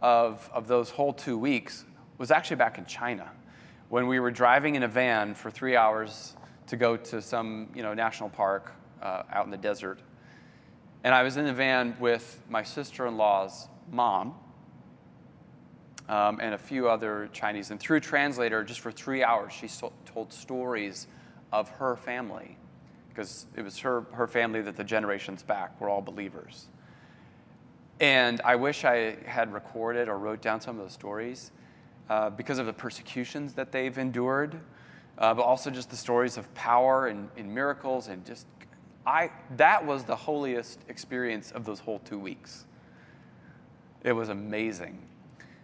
Speaker 1: of, of those whole two weeks was actually back in China when we were driving in a van for three hours to go to some you know, national park uh, out in the desert. And I was in the van with my sister in law's mom um, and a few other Chinese. And through translator, just for three hours, she so- told stories of her family because it was her, her family that the generations back were all believers. And I wish I had recorded or wrote down some of those stories uh, because of the persecutions that they've endured, uh, but also just the stories of power and, and miracles and just I that was the holiest experience of those whole two weeks. It was amazing.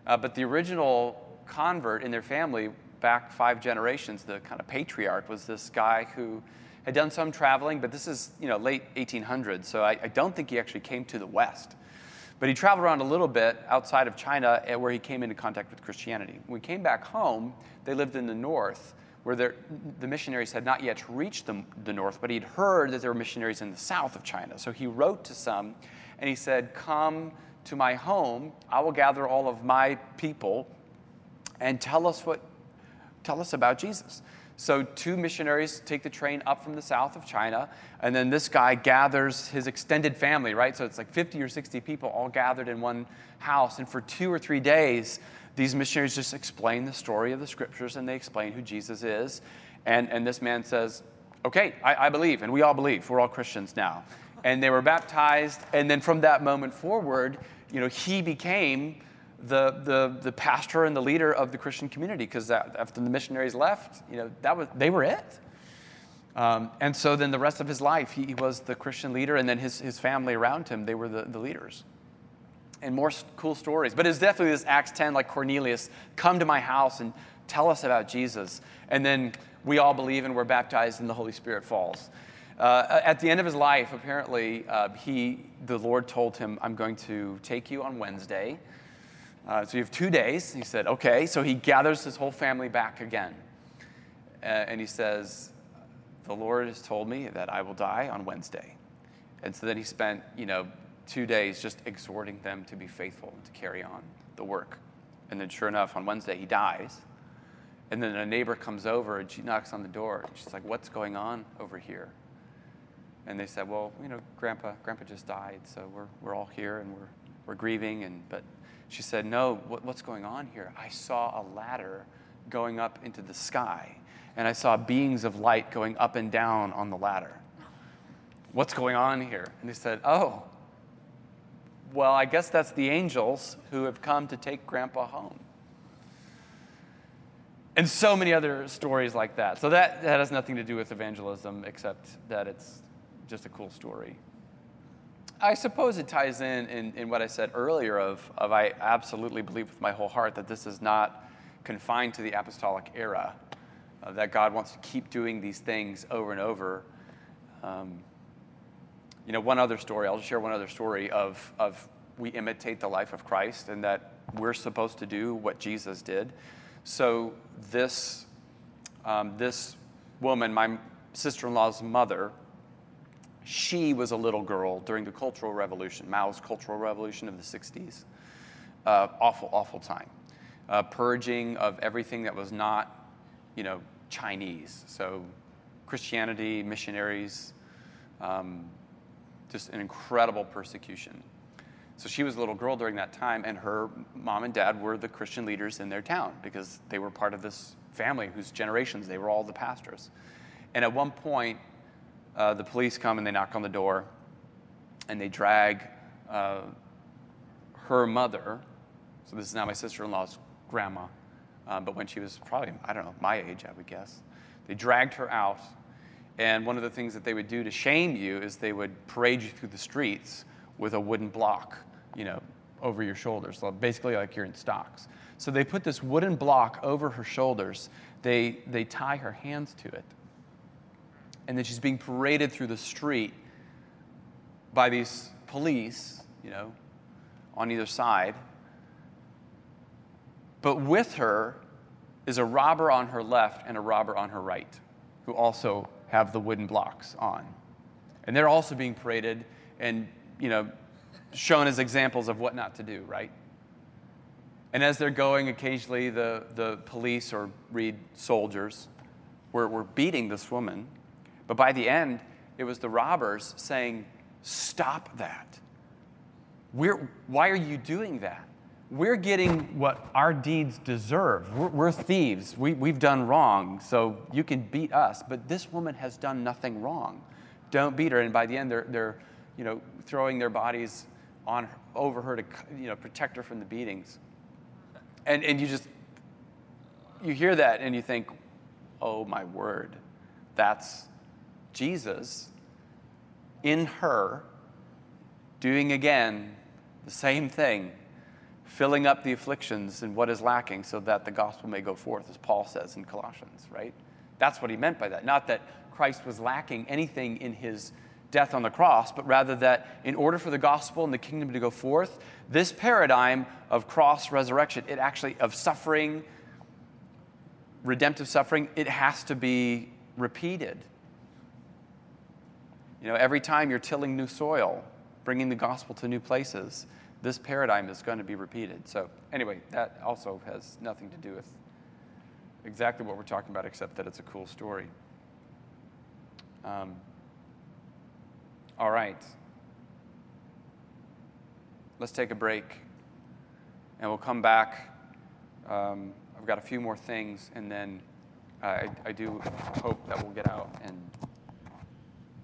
Speaker 1: Uh, but the original convert in their family, back five generations, the kind of patriarch was this guy who had done some traveling, but this is you know late 1800s, so I, I don't think he actually came to the West. But he traveled around a little bit outside of China eh, where he came into contact with Christianity. When he came back home, they lived in the north where the missionaries had not yet reached the, the north, but he'd heard that there were missionaries in the south of China. So he wrote to some and he said, Come to my home, I will gather all of my people and tell us what tell us about Jesus. So two missionaries take the train up from the south of China, and then this guy gathers his extended family, right? So it's like 50 or 60 people all gathered in one house, and for two or three days, these missionaries just explain the story of the scriptures and they explain who Jesus is. And, and this man says, Okay, I, I believe, and we all believe. We're all Christians now. And they were baptized, and then from that moment forward, you know, he became the, the, the pastor and the leader of the Christian community because after the missionaries left, you know, that was, they were it. Um, and so then the rest of his life, he, he, was the Christian leader, and then his, his family around him, they were the, the leaders. And more cool stories. But it's definitely this Acts 10, like Cornelius, come to my house and tell us about Jesus. And then we all believe and we're baptized, and the Holy Spirit falls. Uh, at the end of his life, apparently, uh, he, the Lord told him, I'm going to take you on Wednesday uh, so you have two days. He said, okay. So he gathers his whole family back again. Uh, and he says, the Lord has told me that I will die on Wednesday. And so then he spent, you know, two days just exhorting them to be faithful and to carry on the work. And then sure enough, on Wednesday, he dies. And then a neighbor comes over and she knocks on the door. She's like, what's going on over here? And they said, well, you know, Grandpa, Grandpa just died, so we're, we're all here and we're, we're grieving. And, but she said, No, what, what's going on here? I saw a ladder going up into the sky, and I saw beings of light going up and down on the ladder. What's going on here? And they said, Oh, well, I guess that's the angels who have come to take Grandpa home. And so many other stories like that. So that, that has nothing to do with evangelism, except that it's just a cool story. I suppose it ties in, in, in what I said earlier of, of I absolutely believe with my whole heart that this is not confined to the apostolic era, uh, that God wants to keep doing these things over and over. Um, you know, one other story, I'll just share one other story of, of we imitate the life of Christ and that we're supposed to do what Jesus did. So this, um, this woman, my sister-in-law's mother, she was a little girl during the Cultural Revolution, Mao's Cultural Revolution of the 60s. Uh, awful, awful time. Uh, purging of everything that was not, you know, Chinese. So Christianity, missionaries, um, just an incredible persecution. So she was a little girl during that time, and her mom and dad were the Christian leaders in their town because they were part of this family whose generations they were all the pastors. And at one point, uh, the police come and they knock on the door and they drag uh, her mother. So this is now my sister in law's grandma, uh, but when she was probably, I don't know, my age, I would guess. They dragged her out. And one of the things that they would do to shame you is they would parade you through the streets with a wooden block, you know, over your shoulders. So basically, like you're in stocks. So they put this wooden block over her shoulders. They, they tie her hands to it and then she's being paraded through the street by these police, you know, on either side. But with her is a robber on her left and a robber on her right, who also have the wooden blocks on. And they're also being paraded and, you know, shown as examples of what not to do, right? And as they're going, occasionally the, the police or red soldiers were, were beating this woman but by the end, it was the robbers saying, Stop that. We're, why are you doing that? We're getting what our deeds deserve. We're, we're thieves. We, we've done wrong, so you can beat us. But this woman has done nothing wrong. don't beat her. And by the end, they're, they're you know, throwing their bodies on over her to you know, protect her from the beatings. And, and you just, you hear that and you think, oh my word, that's Jesus in her doing again the same thing, filling up the afflictions and what is lacking so that the gospel may go forth, as Paul says in Colossians, right? That's what he meant by that. Not that Christ was lacking anything in his death on the cross, but rather that in order for the gospel and the kingdom to go forth, this paradigm of cross resurrection, it actually, of suffering, redemptive suffering, it has to be repeated. You know, every time you're tilling new soil, bringing the gospel to new places, this paradigm is going to be repeated. So, anyway, that also has nothing to do with exactly what we're talking about, except that it's a cool story. Um, all right. Let's take a break and we'll come back. Um, I've got a few more things, and then uh, I, I do hope that we'll get out and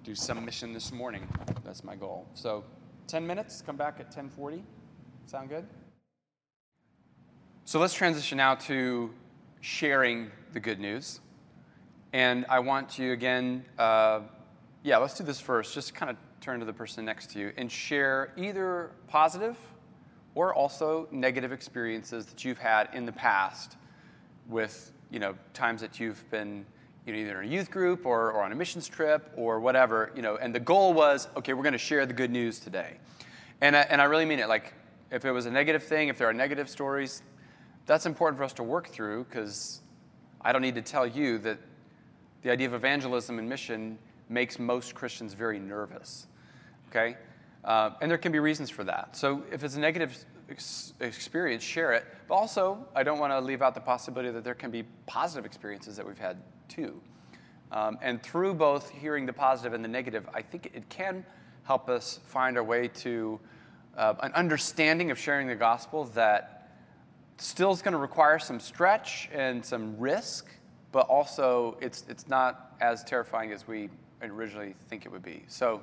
Speaker 1: do some mission this morning. That's my goal. So, 10 minutes, come back at 1040. Sound good? So let's transition now to sharing the good news. And I want you again, uh, yeah, let's do this first. Just kind of turn to the person next to you and share either positive or also negative experiences that you've had in the past with, you know, times that you've been you know, either in a youth group or, or on a missions trip or whatever, you know, and the goal was, okay, we're going to share the good news today. And I, and I really mean it. Like, if it was a negative thing, if there are negative stories, that's important for us to work through because I don't need to tell you that the idea of evangelism and mission makes most Christians very nervous. Okay? Uh, and there can be reasons for that. So if it's a negative ex- experience, share it. But also, I don't want to leave out the possibility that there can be positive experiences that we've had too. Um, and through both hearing the positive and the negative, I think it can help us find our way to uh, an understanding of sharing the gospel that still is going to require some stretch and some risk, but also it's, it's not as terrifying as we originally think it would be. So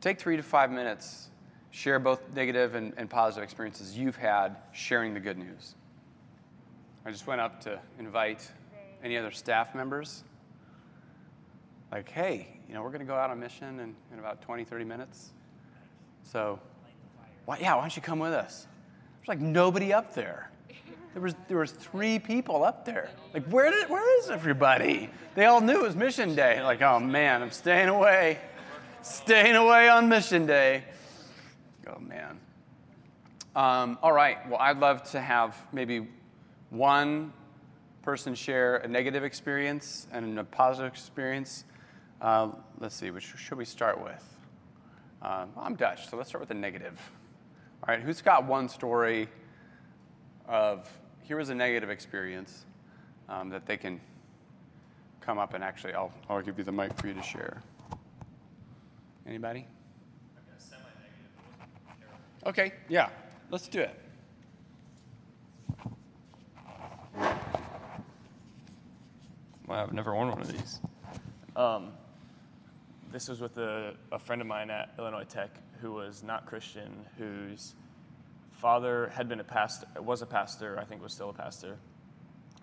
Speaker 1: take three to five minutes, share both negative and, and positive experiences you've had sharing the good news. I just went up to invite any other staff members. Like, hey, you know, we're going to go out on mission in, in about 20, 30 minutes. So, why, yeah, why don't you come with us? There's like nobody up there. There was, there was three people up there. Like, where, did, where is everybody? They all knew it was mission day. Like, oh man, I'm staying away. Staying away on mission day. Oh man. Um, all right, well, I'd love to have maybe one person share a negative experience and a positive experience. Uh, let's see, which should we start with? Uh, I'm Dutch, so let's start with the negative. All right, who's got one story of here was a negative experience um, that they can come up and actually, I'll, I'll give you the mic for you to share. Anybody? Okay, yeah, let's do it.
Speaker 8: Wow, I've never worn one of these. Um, this was with a, a friend of mine at Illinois Tech who was not Christian, whose father had been a pastor, was a pastor, I think was still a pastor,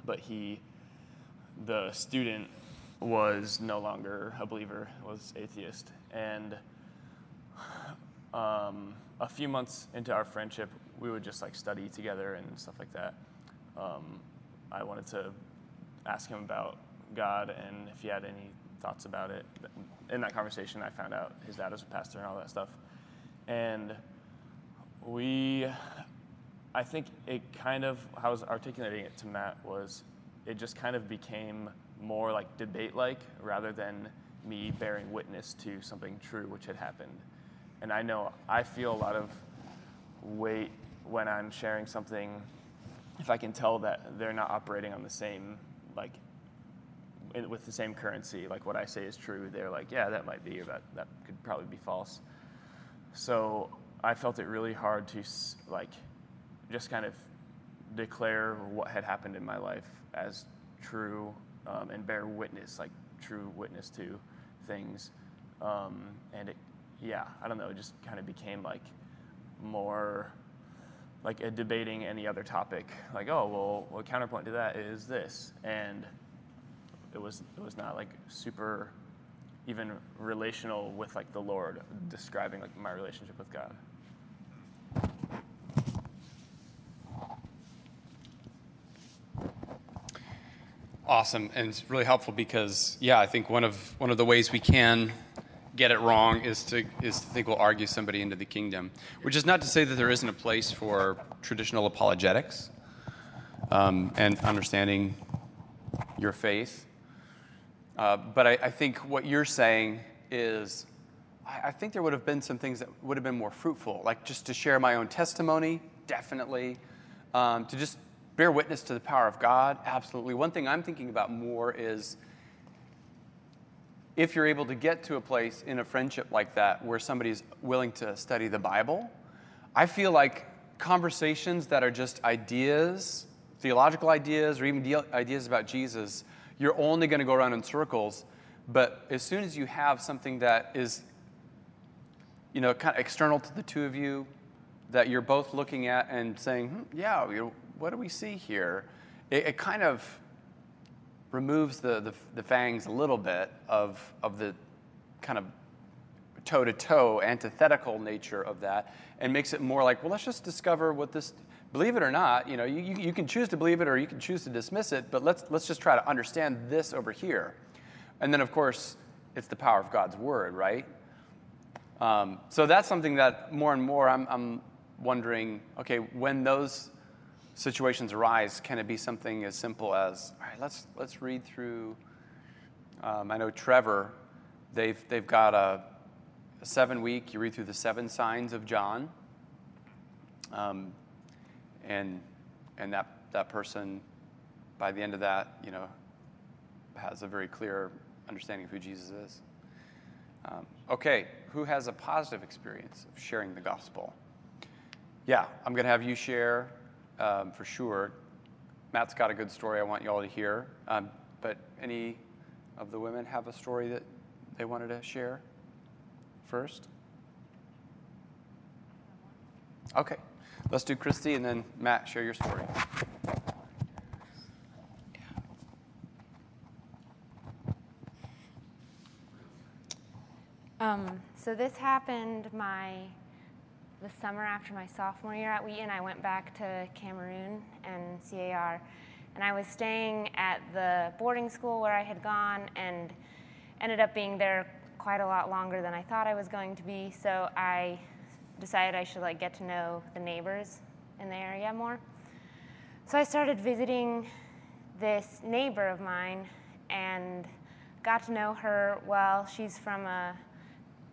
Speaker 8: but he, the student, was no longer a believer, was atheist, and um, a few months into our friendship, we would just like study together and stuff like that. Um, I wanted to ask him about God and if he had any thoughts about it. In that conversation, I found out his dad was a pastor and all that stuff. And we, I think it kind of, how I was articulating it to Matt was it just kind of became more like debate like rather than me bearing witness to something true which had happened. And I know I feel a lot of weight when I'm sharing something if I can tell that they're not operating on the same like with the same currency, like what I say is true, they're like, yeah, that might be, or that, that could probably be false. So I felt it really hard to like just kind of declare what had happened in my life as true um, and bear witness, like true witness to things
Speaker 4: Um, and it, yeah, I don't know, it just kind of became like more like a debating any other topic. Like, oh, well, what counterpoint to that is this, and it was it was not like super even relational with like the Lord, describing like my relationship with God.
Speaker 1: Awesome, and it's really helpful because, yeah, I think one of one of the ways we can get it wrong is to is to think we'll argue somebody into the kingdom, which is not to say that there isn't a place for traditional apologetics um, and understanding your faith. Uh, but I, I, think what you're saying is, I, I think there would have been some things that would have been more fruitful, like just to share my own testimony, definitely, um, to just bear witness to the power of God, absolutely. One thing I'm thinking about more is if you're able to get to a place in a friendship like that where somebody's willing to study the Bible, I feel like conversations that are just ideas, theological ideas, or even ideas about Jesus, you're only going to go around in circles. But as soon as you have something that is, you know, kind of external to the two of you, that you're both looking at and saying, hmm, yeah, you know, what do we see here? It, it kind of removes the, the, the, fangs a little bit of, of the kind of toe to toe antithetical nature of that and makes it more like, well, let's just discover what this, believe it or not, you know, you, you can choose to believe it or you can choose to dismiss it, but let's, let's just try to understand this over here. And then, of course, it's the power of God's word, right? Um, so that's something that more and more I'm, I'm wondering okay, when those situations arise, can it be something as simple as, all right, let's, let's read through. Um, I know Trevor, they've, they've got a, a, seven week, you read through the seven signs of John. Um, and and that, that person, by the end of that, you know, has a very clear understanding of who Jesus is. Um, okay, who has a positive experience of sharing the gospel? Yeah, I'm going to have you share um, for sure. Matt's got a good story I want you all to hear. Um, but any of the women have a story that they wanted to share first? Okay, let's do Christy and then Matt, share your story.
Speaker 7: Um, so this happened my the summer after my sophomore year at Wheaton, I went back to Cameroon and CAR, and I was staying at the boarding school where I had gone and ended up being there quite a lot longer than I thought I was going to be. So I decided I should like get to know the neighbors in the area more. So I started visiting this neighbor of mine and got to know her well. She's from a,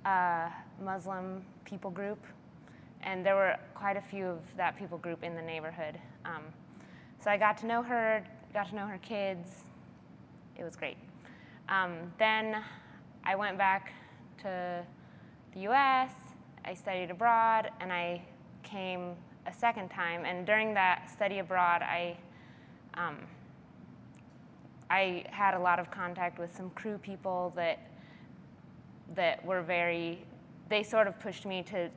Speaker 7: a Muslim people group and there were quite a few of that people group in the neighborhood. Um, so I got to know her, got to know her kids. It was great. Um, then I went back to the U.S. I studied abroad, and I came a second time. And during that study abroad, I um, I had a lot of contact with some Cru people that that were very. They sort of pushed me to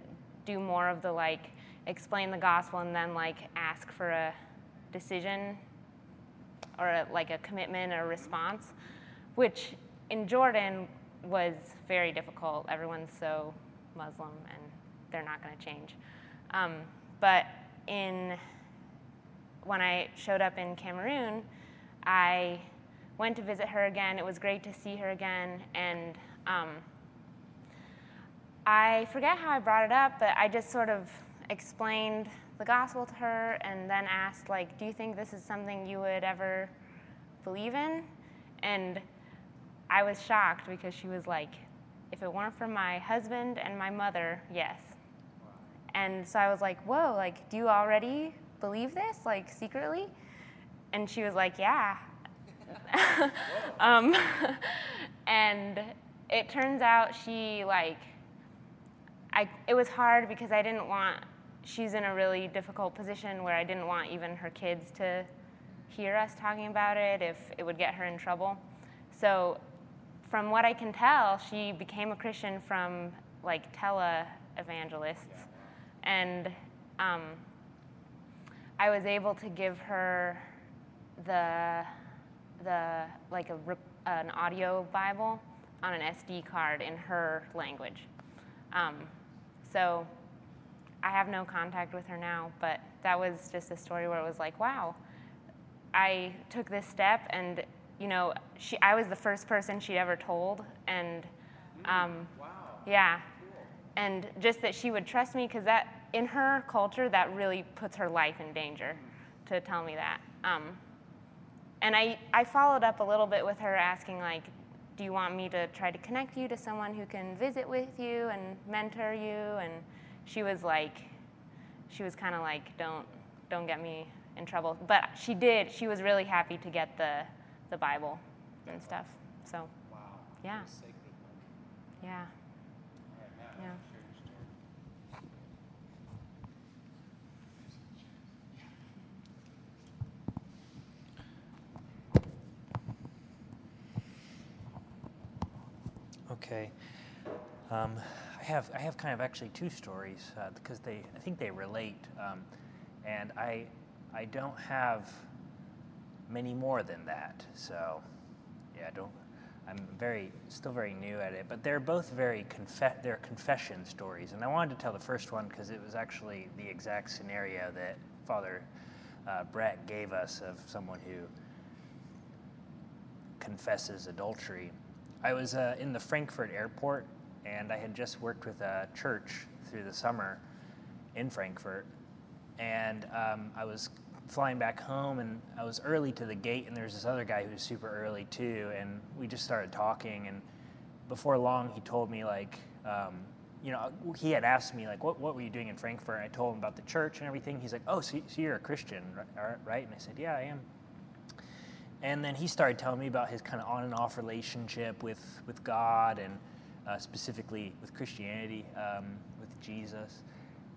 Speaker 7: do more of the like explain the gospel and then like ask for a decision or a, like a commitment or response, which in Jordan was very difficult. Everyone's so Muslim they're not going to change. Um, but in when I showed up in Cameroon, I went to visit her again. It was great to see her again, and um, I forget how I brought it up, but I just sort of explained the gospel to her and then asked, like, do you think this is something you would ever believe in? And I was shocked because she was like, if it weren't for my husband and my mother, yes. And so I was like, whoa, like, do you already believe this, like, secretly? And she was like, yeah. um, and it turns out she, like, I, it was hard because I didn't want, she's in a really difficult position where I didn't want even her kids to hear us talking about it if it would get her in trouble. So from what I can tell, she became a Christian from like tele evangelists, and um, I was able to give her the the like a an audio Bible on an SD card in her language. Um, so I have no contact with her now, but that was just a story where it was like, wow, I took this step, and you know, she I was the first person she'd ever told, and um, yeah, and just that she would trust me because that in her culture that really puts her life in danger to tell me that. Um, and I, I followed up a little bit with her asking like do you want me to try to connect you to someone who can visit with you and mentor you and she was like she was kind of like don't don't get me in trouble but she did she was really happy to get the the bible and stuff so
Speaker 9: Wow.
Speaker 7: Yeah.
Speaker 9: What a sacred moment.
Speaker 7: yeah
Speaker 9: All right, Matt,
Speaker 7: Yeah.
Speaker 10: Okay. Um, I have I have kind of actually two stories uh, because they I think they relate, um, and I I don't have many more than that. So yeah, I don't. I'm very still very new at it, but they're both very confe- they're confession stories, and I wanted to tell the first one because it was actually the exact scenario that Father uh, Brett gave us of someone who confesses adultery. I was uh, in the Frankfurt airport and I had just worked with a church through the summer in Frankfurt. And um, I was flying back home and I was early to the gate, and there was this other guy who was super early too. And we just started talking. And before long, he told me, like, um, you know, he had asked me, like, what, what were you doing in Frankfurt? And I told him about the church and everything. He's like, oh, so, so you're a Christian, right? right? And I said, yeah, I am. And then he started telling me about his kind of on and off relationship with, with God and uh, specifically with Christianity, um, with Jesus.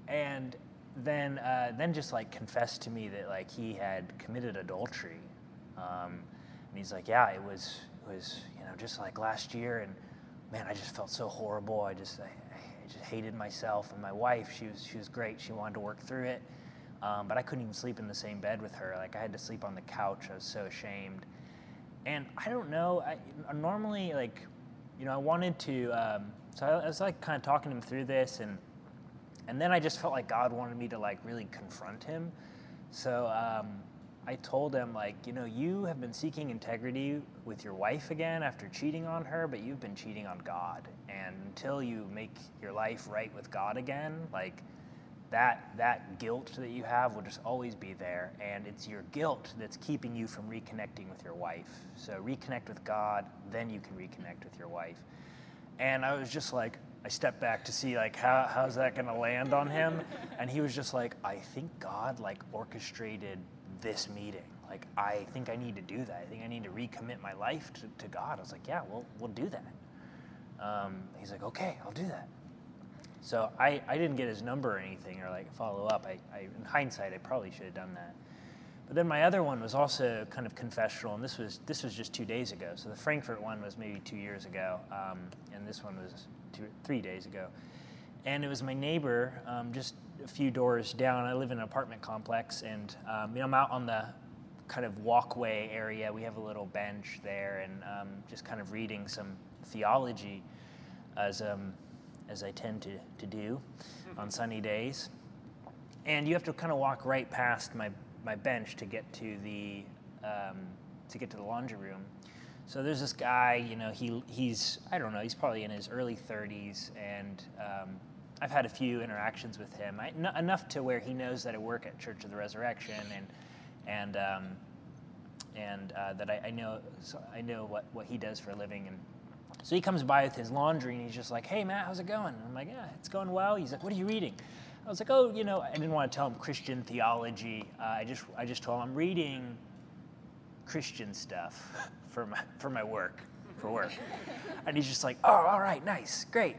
Speaker 10: And then, uh, then just like confessed to me that like he had committed adultery. Um, and he's like, yeah, it was, it was, you know, just like last year. And man, I just felt so horrible. I just, I, I just hated myself. And my wife, she was, she was great. She wanted to work through it. Um, but I couldn't even sleep in the same bed with her. Like I had to sleep on the couch. I was so ashamed. And I don't know. I normally like, you know, I wanted to. Um, so I, I was like kind of talking him through this, and and then I just felt like God wanted me to like really confront him. So um, I told him like, you know, you have been seeking integrity with your wife again after cheating on her, but you've been cheating on God. And until you make your life right with God again, like that that guilt that you have will just always be there and it's your guilt that's keeping you from reconnecting with your wife. So reconnect with god then you can reconnect with your wife. And i was just like i stepped back to see like how, how's that going to land on him? And he was just like i think god like orchestrated this meeting. Like i think i need to do that. I think i need to recommit my life to, to god. I was like yeah we'll, we'll do that. Um, he's like okay i'll do that so I, I didn't get his number or anything or like follow up. I, I, in hindsight, I probably should have done that. But then my other one was also kind of confessional, and this was this was just two days ago. So the Frankfurt one was maybe two years ago, um, and this one was two, three days ago. And it was my neighbor, um, just a few doors down. I live in an apartment complex, and um, you know, I'm out on the kind of walkway area. We have a little bench there, and um, just kind of reading some theology as um, as I tend to, to do on sunny days. And you have to kind of walk right past my, my bench to get to the um, to get to the laundry room. So there's this guy, you know, he he's I don't know, he's probably in his early 30s, and um, I've had a few interactions with him, I, n- enough to where he knows that I work at Church of the Resurrection, and and um, and uh, that I, I know so I know what, what he does for a living, and so he comes by with his laundry and he's just like, hey, Matt, how's it going? I'm like, yeah, it's going well. He's like, what are you reading? I was like, oh, you know, I didn't want to tell him Christian theology. Uh, I, just, I just told him I'm reading Christian stuff for my, for my work, for work. and he's just like, oh, all right, nice, great.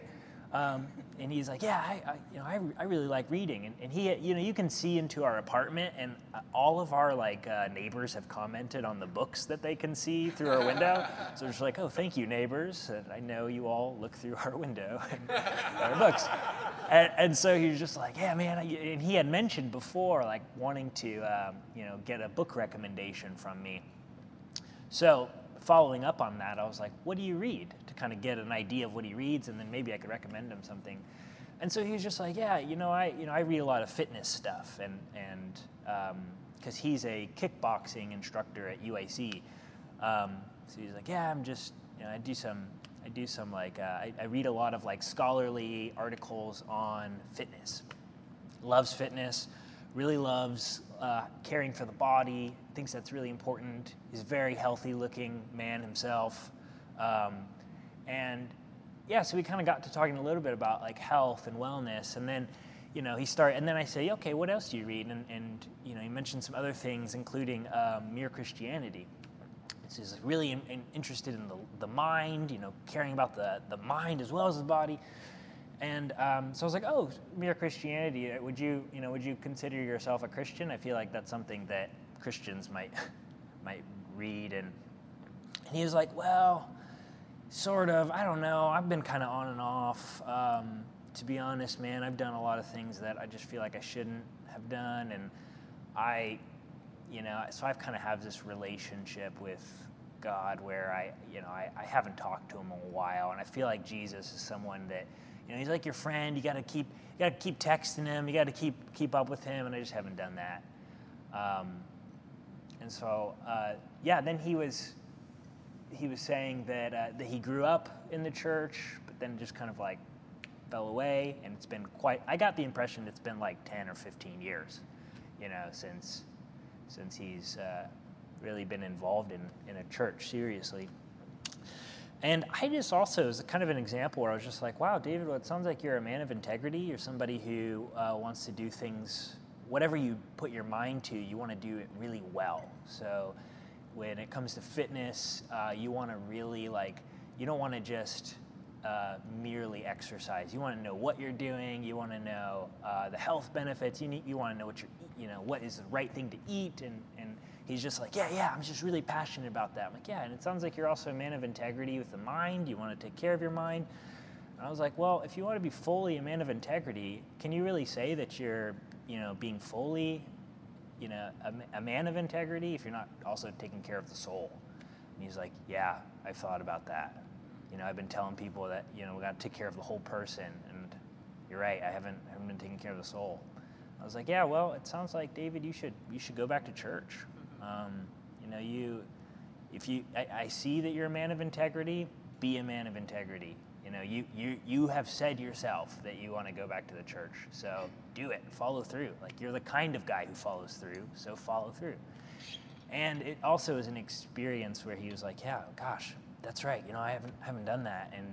Speaker 10: Um, and he's like, yeah, I, I you know, I, I really like reading. And, and he, you know, you can see into our apartment, and uh, all of our like uh, neighbors have commented on the books that they can see through our window. so it's like, oh, thank you, neighbors. And I know you all look through our window and our books. And, and so he was just like, yeah, man. And he had mentioned before, like wanting to, um, you know, get a book recommendation from me. So following up on that, I was like, what do you read? To kind of get an idea of what he reads, and then maybe I could recommend him something. And so he was just like, yeah, you know, I, you know, I read a lot of fitness stuff, and and because um, he's a kickboxing instructor at UIC, um, so he's like, yeah, I'm just, you know, I do some, I do some like, uh, I, I read a lot of like scholarly articles on fitness. Loves fitness, really loves uh, caring for the body, thinks that's really important. He's a very healthy looking man himself. Um, and yeah, so we kind of got to talking a little bit about like health and wellness. And then, you know, he started, and then I say, okay, what else do you read? And, and you know, he mentioned some other things, including um, Mere Christianity. So he's really in, in, interested in the, the mind, you know, caring about the, the mind as well as the body. And um, so I was like, oh, mere Christianity. Uh, would you, you know, would you consider yourself a Christian? I feel like that's something that Christians might, might read. And, and he was like, well, sort of. I don't know. I've been kind of on and off. Um, to be honest, man, I've done a lot of things that I just feel like I shouldn't have done. And I, you know, so I've kind of have this relationship with God where I, you know, I, I haven't talked to him in a while. And I feel like Jesus is someone that, you know, he's like your friend. You got to keep, you got to keep texting him. You got to keep keep up with him, and I just haven't done that. Um, and so, uh, yeah, then he was he was saying that uh, that he grew up in the church, but then just kind of like fell away, and it's been quite. I got the impression it's been like ten or fifteen years, you know, since since he's uh, really been involved in in a church seriously. And I just also, as kind of an example where I was just like, wow, David, well, it sounds like you're a man of integrity. You're somebody who uh, wants to do things, whatever you put your mind to, you want to do it really well. So when it comes to fitness, uh, you want to really like, you don't want to just uh, merely exercise. You want to know what you're doing. You want to know uh, the health benefits. You you want to know what you're, you know, what is the right thing to eat and he's just like, yeah, yeah, I'm just really passionate about that. I'm like, yeah, and it sounds like you're also a man of integrity with the mind. You want to take care of your mind. And I was like, well, if you want to be fully a man of integrity, can you really say that you're, you know, being fully, you know, a, a man of integrity if you're not also taking care of the soul? And he's like, yeah, I've thought about that. You know, I've been telling people that, you know, we got to take care of the whole person. And you're right, I haven't, haven't been taking care of the soul. I was like, yeah, well, it sounds like David, you should you should go back to church. Um, you know, you, if you, I, I, see that you're a man of integrity, be a man of integrity. You know, you, you, you have said yourself that you want to go back to the church. So do it, follow through. Like you're the kind of guy who follows through, so follow through. And it also is an experience where he was like, yeah, gosh, that's right. You know, I haven't, haven't done that. And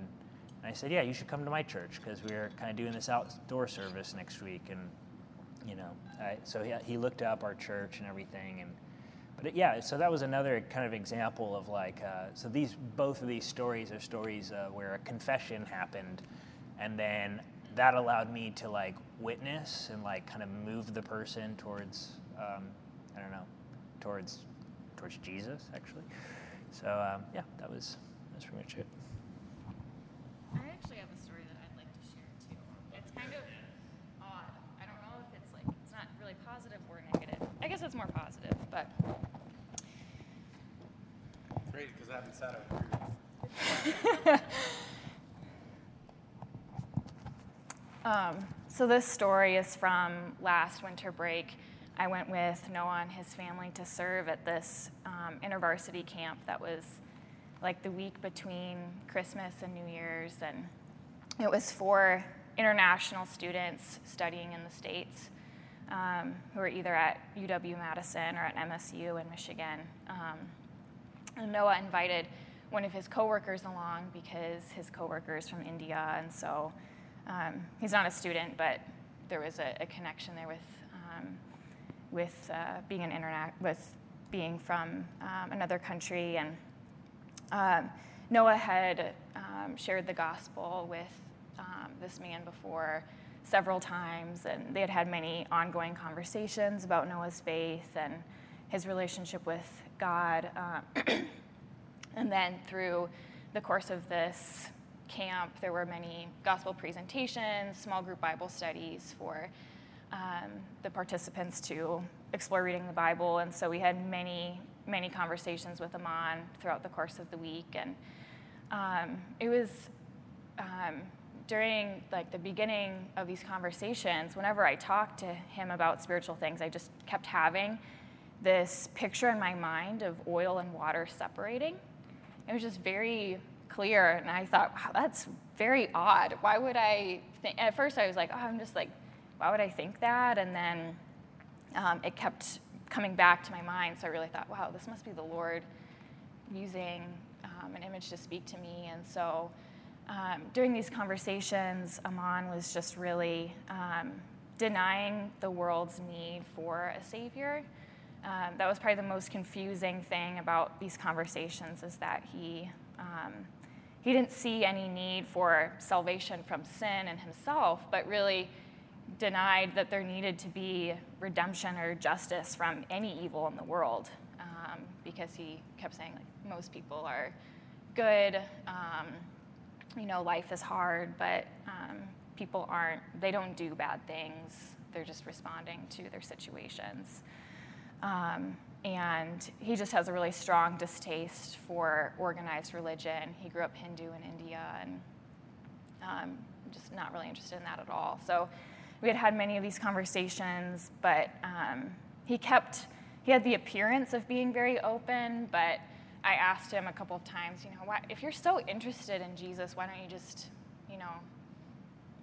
Speaker 10: I said, yeah, you should come to my church because we're kind of doing this outdoor service next week. And, you know, I, so he, he looked up our church and everything. And, but yeah, so that was another kind of example of like, uh, so these both of these stories are stories uh, where a confession happened, and then that allowed me to like witness and like kind of move the person towards, um, I don't know, towards towards Jesus actually. So um, yeah, that was that's pretty much it.
Speaker 2: I actually have a story that I'd like to share too. It's kind of odd. I don't know if it's like it's not really positive or negative. I guess it's more positive, but um, so this story is from last winter break. I went with Noah and his family to serve at this um, InterVarsity camp that was like the week between Christmas and New Year's, and it was for international students studying in the States um, who are either at UW Madison or at MSU in Michigan. Um, and Noah invited one of his coworkers along because his coworker is from India, and so um, he's not a student, but there was a, a connection there with um, with uh, being an internet with being from um, another country, and um, Noah had um, shared the gospel with um, this man before several times, and they had had many ongoing conversations about Noah's faith and his relationship with God. Uh, and then through the course of this camp, there were many gospel presentations, small group Bible studies for um, the participants to explore reading the Bible. And so we had many, many conversations with Amon throughout the course of the week. And um, it was um, during like the beginning of these conversations, whenever I talked to him about spiritual things, I just kept having this picture in my mind of oil and water separating. It was just very clear, and I thought, wow, that's very odd. Why would I think? At first, I was like, oh, I'm just like, why would I think that? And then um, it kept coming back to my mind, so I really thought, wow, this must be the Lord using um, an image to speak to me. And so um, during these conversations, Amon was just really um, denying the world's need for a savior. Um, that was probably the most confusing thing about these conversations is that he um, he didn't see any need for salvation from sin in himself, but really denied that there needed to be redemption or justice from any evil in the world, um, because he kept saying like most people are good. Um, you know, life is hard, but um, people aren't. They don't do bad things. They're just responding to their situations. Um, and he just has a really strong distaste for organized religion. He grew up Hindu in India and um, just not really interested in that at all. So we had had many of these conversations, but um, he kept, he had the appearance of being very open, but I asked him a couple of times, you know, why, if you're so interested in Jesus, why don't you just, you know,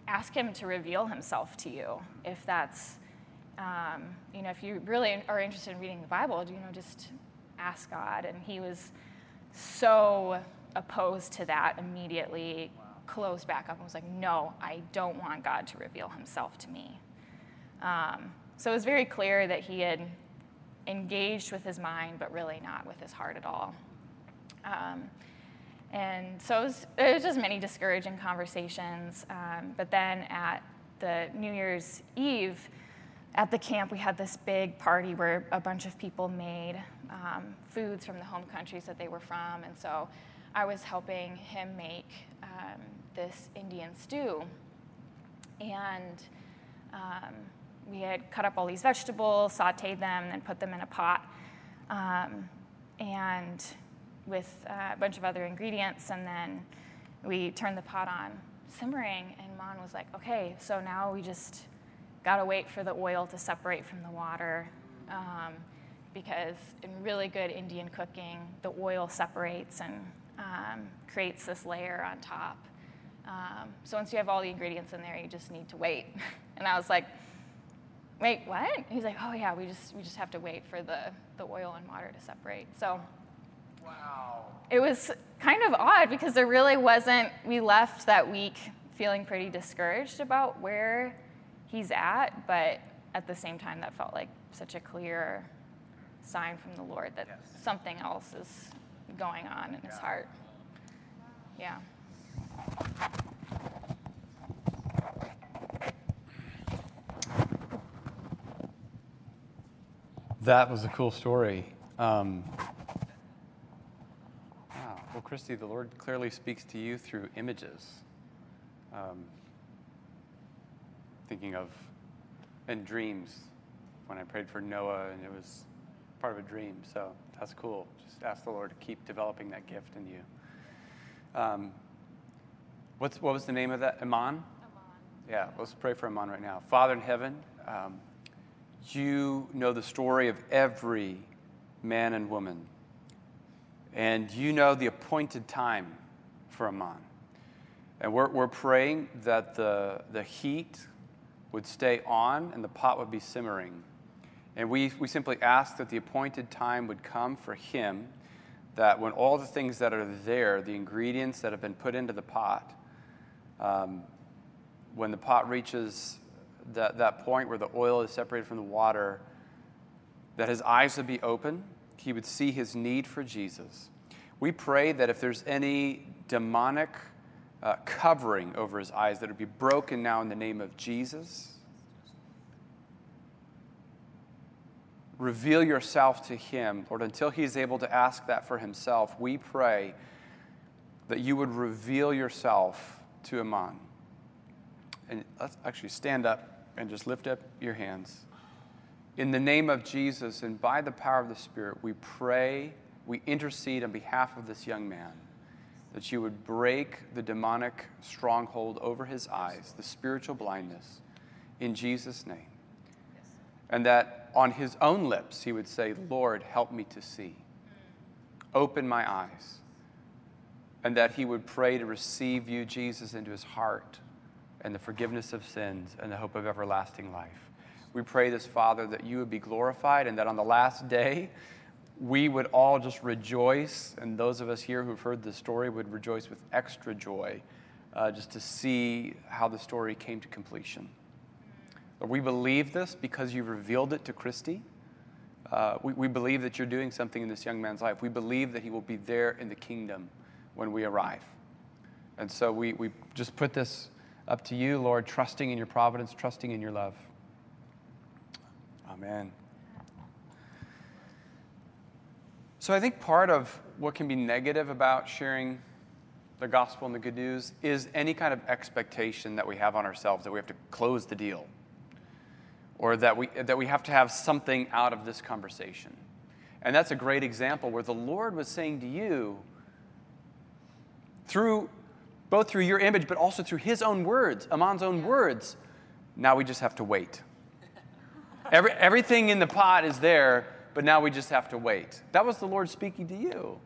Speaker 2: ask him to reveal himself to you if that's um, you know, if you really are interested in reading the Bible, you know, just ask God. And he was so opposed to that immediately, wow. closed back up and was like, no, I don't want God to reveal himself to me. Um, so it was very clear that he had engaged with his mind, but really not with his heart at all. Um, and so it was, it was, just many discouraging conversations. Um, but then at the New Year's Eve, at the camp, we had this big party where a bunch of people made um, foods from the home countries that they were from. And so I was helping him make um, this Indian stew. And um, we had cut up all these vegetables, sauteed them, and then put them in a pot. Um, and with uh, a bunch of other ingredients, and then we turned the pot on simmering. And Mon was like, okay, so now we just got to wait for the oil to separate from the water um, because in really good Indian cooking, the oil separates and um, creates this layer on top. Um, so once you have all the ingredients in there, you just need to wait. and I was like, wait, what? He's like, oh yeah, we just we just have to wait for the the oil and water to separate. So. Wow. It was kind of odd because there really wasn't. We left that week feeling pretty discouraged about where he's at, but at the same time, that felt like such a clear sign from the Lord that yes. something else is going on in yeah. his heart. Yeah.
Speaker 1: That was a cool story. Um, wow. Well, Christy, the Lord clearly speaks to you through images. Um, thinking of in dreams when I prayed for Noah, and it was part of a dream. So that's cool. Just ask the Lord to keep developing that gift in you. Um, what's, what was the name of that? Iman? Amon. Yeah, let's pray for Iman right now. Father in heaven, um, you know the story of every man and woman, and you know the appointed time for Iman. And we're, we're praying that the, the heat would stay on and the pot would be simmering. And we, we simply ask that the appointed time would come for him, that when all the things that are there, the ingredients that have been put into the pot, um, when the pot reaches that, that point where the oil is separated from the water, that his eyes would be open, he would see his need for Jesus. We pray that if there's any demonic uh, covering over his eyes that would be broken now in the name of Jesus. Reveal yourself to him, Lord, until he is able to ask that for himself. We pray that you would reveal yourself to Iman. And let's actually stand up and just lift up your hands. In the name of Jesus and by the power of the Spirit, we pray, we intercede on behalf of this young man that you would break the demonic stronghold over his eyes, the spiritual blindness, in Jesus' name. And that on his own lips he would say, Lord, help me to see. Open my eyes. And that he would pray to receive you, Jesus, into his heart and the forgiveness of sins and the hope of everlasting life. We pray this, Father, that you would be glorified and that on the last day, we would all just rejoice, and those of us here who've heard the story would rejoice with extra joy uh, just to see how the story came to completion. Lord, we believe this because you revealed it to Christy. Uh, we, we believe that you're doing something in this young man's life. We believe that he will be there in the kingdom when we arrive. And so we, we just put this up to you, Lord, trusting in your providence, trusting in your love. Amen. So I think part of what can be negative about sharing the gospel and the good news is any kind of expectation that we have on ourselves that we have to close the deal or that we, that we have to have something out of this conversation. And that's a great example where the Lord was saying to you, through both through your image, but also through his own words, Aman's own words, now we just have to wait. Every, everything in the pot is there, but now we just have to wait. That was the Lord speaking to you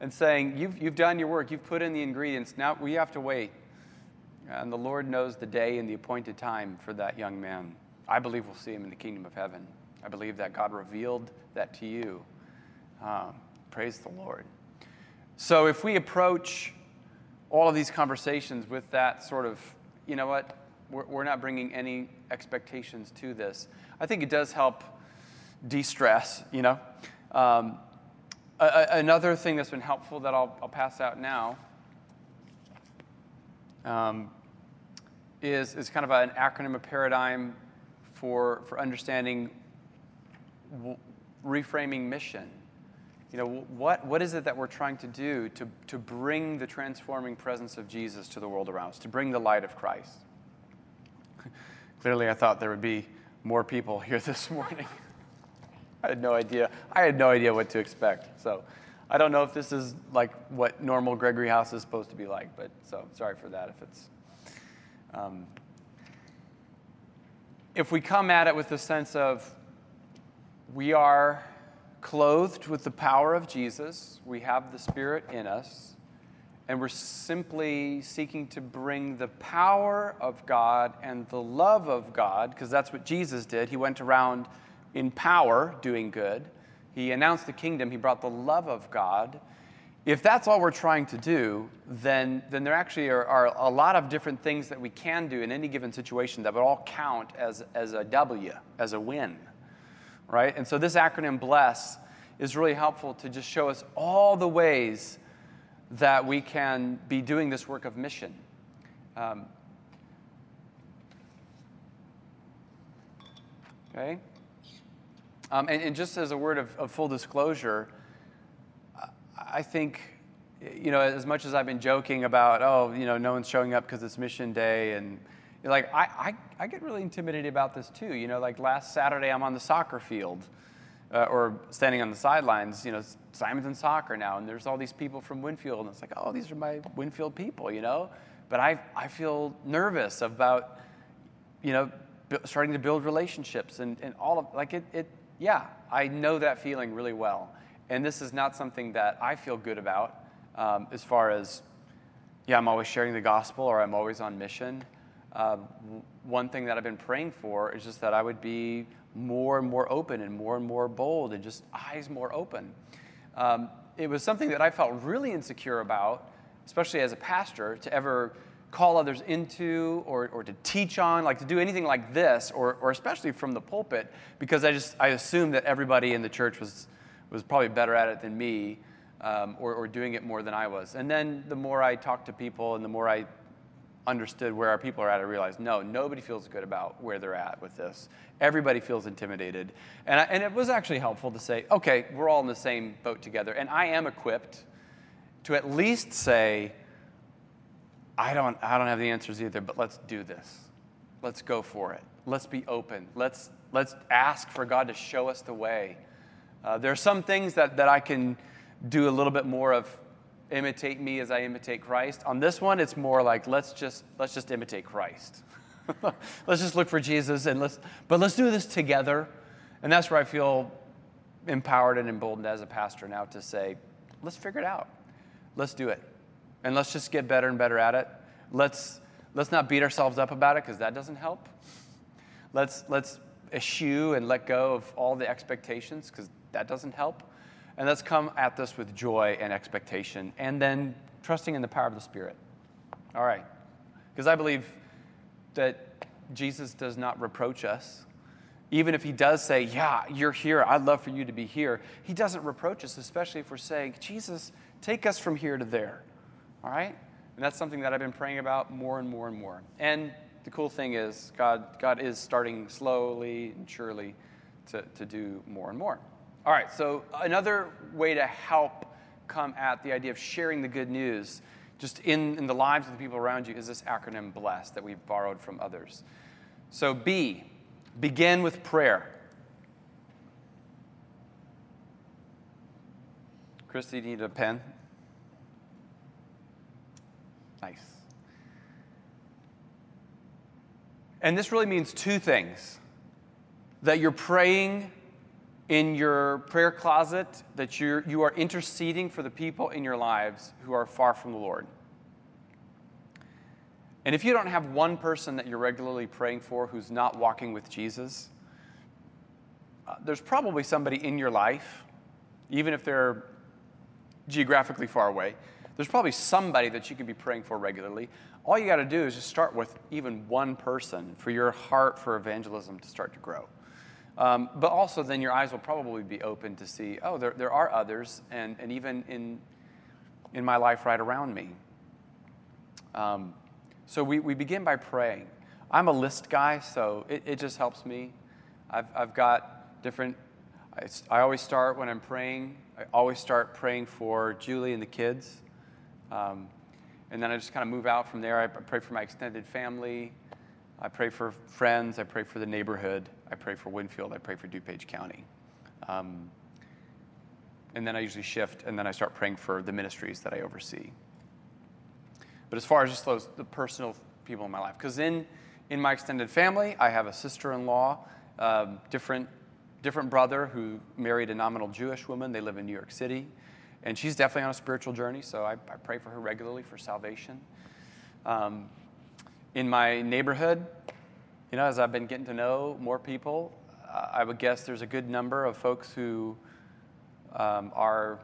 Speaker 1: and saying, You've, you've done your work, you've put in the ingredients, now we have to wait. And the Lord knows the day and the appointed time for that young man. I believe we'll see him in the kingdom of heaven. I believe that God revealed that to you. Um, praise the Lord. So if we approach all of these conversations with that sort of, you know what, we're, we're not bringing any expectations to this, I think it does help de stress, you know. Um, a, another thing that's been helpful that I'll, I'll pass out now um, is, is kind of an acronym, a paradigm for, for understanding w- reframing mission. You know, what, what is it that we're trying to do to, to bring the transforming presence of Jesus to the world around us, to bring the light of Christ? Clearly, I thought there would be more people here this morning. I had no idea. I had no idea what to expect. So I don't know if this is like what normal Gregory House is supposed to be like, but so sorry for that if it's. Um, if we come at it with the sense of we are clothed with the power of Jesus, we have the Spirit in us, and we're simply seeking to bring the power of God and the love of God, because that's what Jesus did. He went around in power doing good, he announced the kingdom, he brought the love of God. If that's all we're trying to do, then, then there actually are, are a lot of different things that we can do in any given situation that would all count as, as a W, as a win right? And so this acronym BLESS is really helpful to just show us all the ways that we can be doing this work of mission. Um, okay? Um, and, and, just as a word of, of full disclosure, I think, you know, as much as I've been joking about, oh, you know, no one's showing up because it's mission day and like I, I, I get really intimidated about this too. You know, like last Saturday I'm on the soccer field uh, or standing on the sidelines. You know, Simon's in soccer now, and there's all these people from Winfield, and it's like, oh, these are my Winfield people, you know. But I, I feel nervous about, you know, starting to build relationships and, and all of like it, it. Yeah, I know that feeling really well, and this is not something that I feel good about um, as far as, yeah, I'm always sharing the gospel or I'm always on mission. Uh, one thing that I've been praying for is just that I would be more and more open and more and more bold and just eyes more open. Um, it was something that I felt really insecure about, especially as a pastor, to ever call others into or, or to teach on, like to do anything like this, or, or especially from the pulpit, because I just I assumed that everybody in the church was, was probably better at it than me. Um, or, or, doing it more than I was. And then the more I talked to people and the more I understood where our people are at, I realized no, nobody feels good about where they're at with this. Everybody feels intimidated. And, I, and it was actually helpful to say, okay, we're all in the same boat together. And I am equipped to at least say, I don't, I don't have the answers either, but let's do this. Let's go for it. Let's be open. Let's, let's ask for God to show us the way. Uh, there are some things that, that I can do a little bit more of imitate me as I imitate Christ. On this one, it's more like let's just let's just imitate Christ. let's just look for Jesus and let's but let's do this together. And that's where I feel empowered and emboldened as a pastor now to say, let's figure it out. Let's do it. And let's just get better and better at it. Let's let's not beat ourselves up about it because that doesn't help. Let's let's eschew and let go of all the expectations because that doesn't help. And let's come at this with joy and expectation and then trusting in the power of the Spirit. All right. Because I believe that Jesus does not reproach us. Even if he does say, Yeah, you're here, I'd love for you to be here, he doesn't reproach us, especially if we're saying, Jesus, take us from here to there. All right? And that's something that I've been praying about more and more and more. And the cool thing is, God, God is starting slowly and surely to, to do more and more. All right, so another way to help come at the idea of sharing the good news just in, in the lives of the people around you is this acronym BLESS that we've borrowed from others. So, B, begin with prayer. Christy, do you need a pen? Nice. And this really means two things that you're praying in your prayer closet that you're, you are interceding for the people in your lives who are far from the Lord. And if you don't have one person that you're regularly praying for who's not walking with Jesus, uh, there's probably somebody in your life, even if they're geographically far away, there's probably somebody that you can be praying for regularly. All you got to do is just start with even one person for your heart for evangelism to start to grow. Um, but also, then your eyes will probably be open to see, oh, there, there are others, and, and even in, in my life right around me. Um, so we, we begin by praying. I'm a list guy, so it, it just helps me. I've, I've got different, I, I always start when I'm praying, I always start praying for Julie and the kids. Um, and then I just kind of move out from there. I pray for my extended family. I pray for friends. I pray for the neighborhood. I pray for Winfield. I pray for DuPage County. Um, and then I usually shift, and then I start praying for the ministries that I oversee. But as far as just those the personal people in my life, because in in my extended family, I have a sister-in-law, um, different different brother who married a nominal Jewish woman. They live in New York City, and she's definitely on a spiritual journey. So I, I pray for her regularly for salvation. Um, in my neighborhood, you know, as I've been getting to know more people, uh, I would guess there's a good number of folks who um, are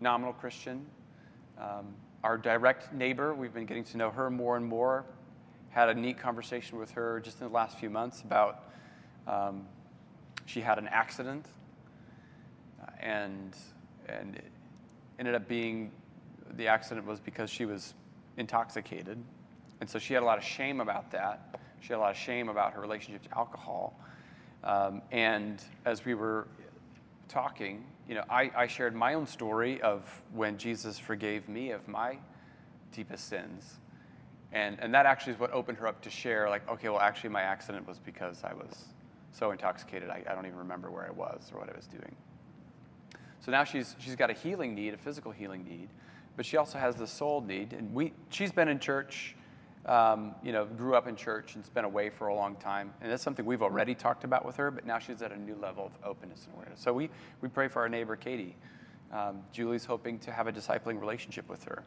Speaker 1: nominal Christian. Um, our direct neighbor, we've been getting to know her more and more. Had a neat conversation with her just in the last few months about um, she had an accident uh, and and it ended up being the accident was because she was intoxicated and so she had a lot of shame about that. She had a lot of shame about her relationship to alcohol. Um, and as we were talking, you know, I, I shared my own story of when Jesus forgave me of my deepest sins. And, and that actually is what opened her up to share, like, okay, well, actually, my accident was because I was so intoxicated, I, I don't even remember where I was or what I was doing. So now she's, she's got a healing need, a physical healing need, but she also has the soul need. And we, she's been in church um, you know, grew up in church and's been away for a long time. And that's something we've already talked about with her, but now she's at a new level of openness and awareness. So we, we pray for our neighbor, Katie. Um, Julie's hoping to have a discipling relationship with her.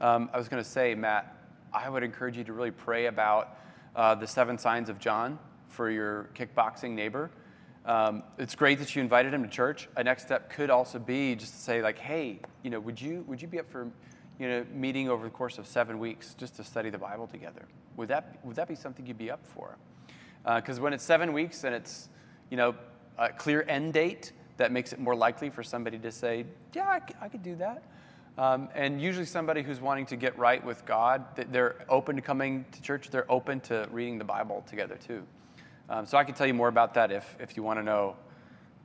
Speaker 1: Um, I was going to say, Matt, I would encourage you to really pray about uh, the seven signs of John for your kickboxing neighbor. Um, it's great that you invited him to church. A next step could also be just to say, like, hey, you know, would you would you be up for you know, meeting over the course of seven weeks just to study the Bible together. Would that, would that be something you'd be up for? Because uh, when it's seven weeks and it's, you know, a clear end date, that makes it more likely for somebody to say, yeah, I, I could do that. Um, and usually somebody who's wanting to get right with God, th- they're open to coming to church, they're open to reading the Bible together too. Um, so I can tell you more about that if, if you want to know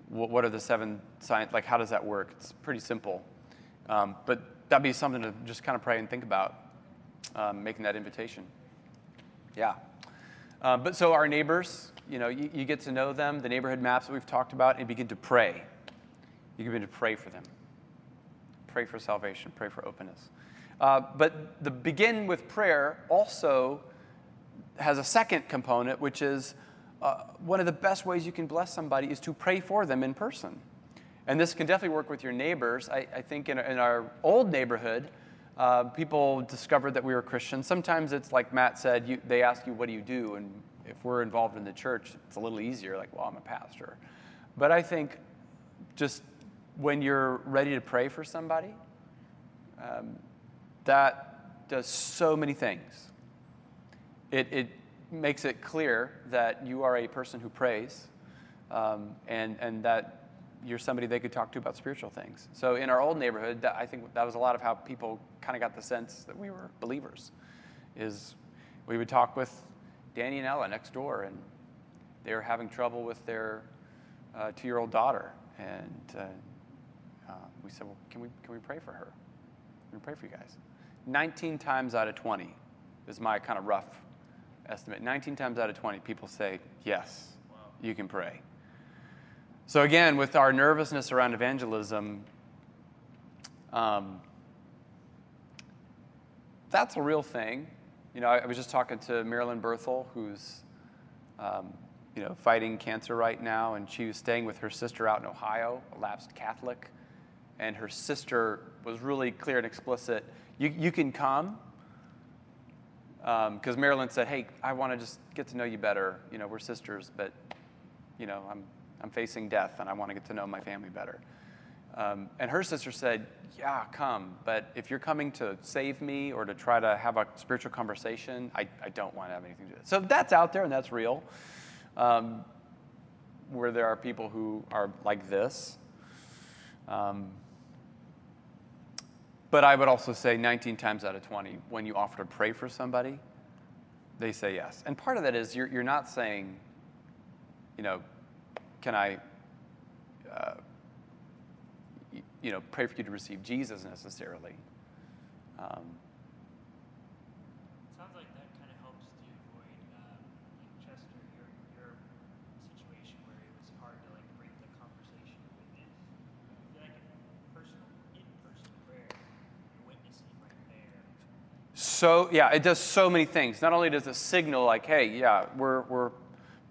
Speaker 1: what, what are the seven signs, like how does that work? It's pretty simple. Um, but that'd be something to just kind of pray and think about, um, making that invitation. Yeah. Uh, but so our neighbors, you know, you, you get to know them, the neighborhood maps that we've talked about, and begin to pray. You begin to pray for them. Pray for salvation, pray for openness. Uh, but the begin with prayer also has a second component, which is uh, one of the best ways you can bless somebody is to pray for them in person. And this can definitely work with your neighbors. I, I think in, in, our old neighborhood, uh, people discovered that we were Christians. Sometimes it's like Matt said, you, they ask you, What do you do? And if we're involved in the church, it's a little easier, like, Well, I'm a pastor. But I think just when you're ready to pray for somebody, um, that does so many things. It, it makes it clear that you are a person who prays um, and, and that you're somebody they could talk to about spiritual things. So in our old neighborhood, that, I think that was a lot of how people kind of got the sense that we were believers. Is we would talk with Danny and Ella next door, and they were having trouble with their uh, two-year-old daughter, and uh, uh, we said, "Well, can we can we pray for her? Can we pray for you guys?" 19 times out of 20 is my kind of rough estimate. 19 times out of 20, people say, "Yes, wow. you can pray." So, again, with our nervousness around evangelism, um, that's a real thing. You know, I, I, was just talking to Marilyn Berthel, who's, um, you know, fighting cancer right now, and she was staying with her sister out in Ohio, a lapsed Catholic. And her sister was really clear and explicit you, you can come, because um, Marilyn said, hey, I want to just get to know you better. You know, we're sisters, but, you know, I'm I'm facing death and I want to get to know my family better. Um, and her sister said, Yeah, come. But if you're coming to save me or to try to have a spiritual conversation, I, I don't want to have anything to do with it. So that's out there and that's real. Um, where there are people who are like this. Um, but I would also say 19 times out of 20, when you offer to pray for somebody, they say yes. And part of that is you're, you're not saying, you know, can I, uh, you know, pray for you to receive Jesus necessarily? Um,
Speaker 6: Sounds like that kind of helps to avoid, uh, like Chester, your, your situation where it was hard to like break the conversation with witness. I feel like personal, in-person prayer, you're witnessing right there.
Speaker 1: So yeah, it does so many things. Not only does it signal like, hey, yeah, we're we're